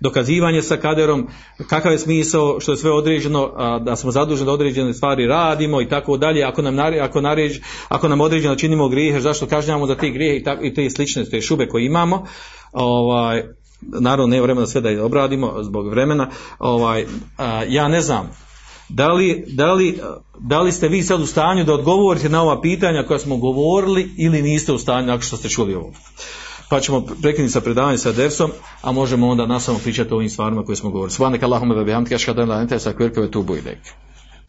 Speaker 1: Dokazivanje sa kaderom, kakav je smisao što je sve određeno, a, da smo zaduženi da određene stvari radimo i tako dalje, ako nam, ako, naređ, ako nam određeno činimo grijehe, zašto kažnjamo za te grijehe i, tako, i te slične te šube koje imamo, ovaj, naravno ne vremena sve da je obradimo zbog vremena, ovaj, a, ja ne znam, da li, da, li, da li ste vi sad u stanju da odgovorite na ova pitanja koja smo govorili ili niste u stanju nakon što ste čuli ovo? Pa ćemo prekinuti sa predavanjem sa Dersom, a možemo onda nastavno pričati o ovim stvarima koje smo govorili. Svanika Allahume ve bihamdika ashhadu an la ilaha illa anta wa atubu ilaik.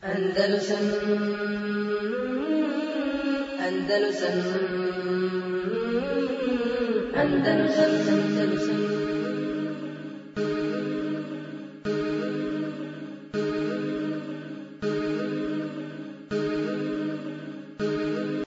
Speaker 1: Andalusam Andalusam Andalusam Andalusam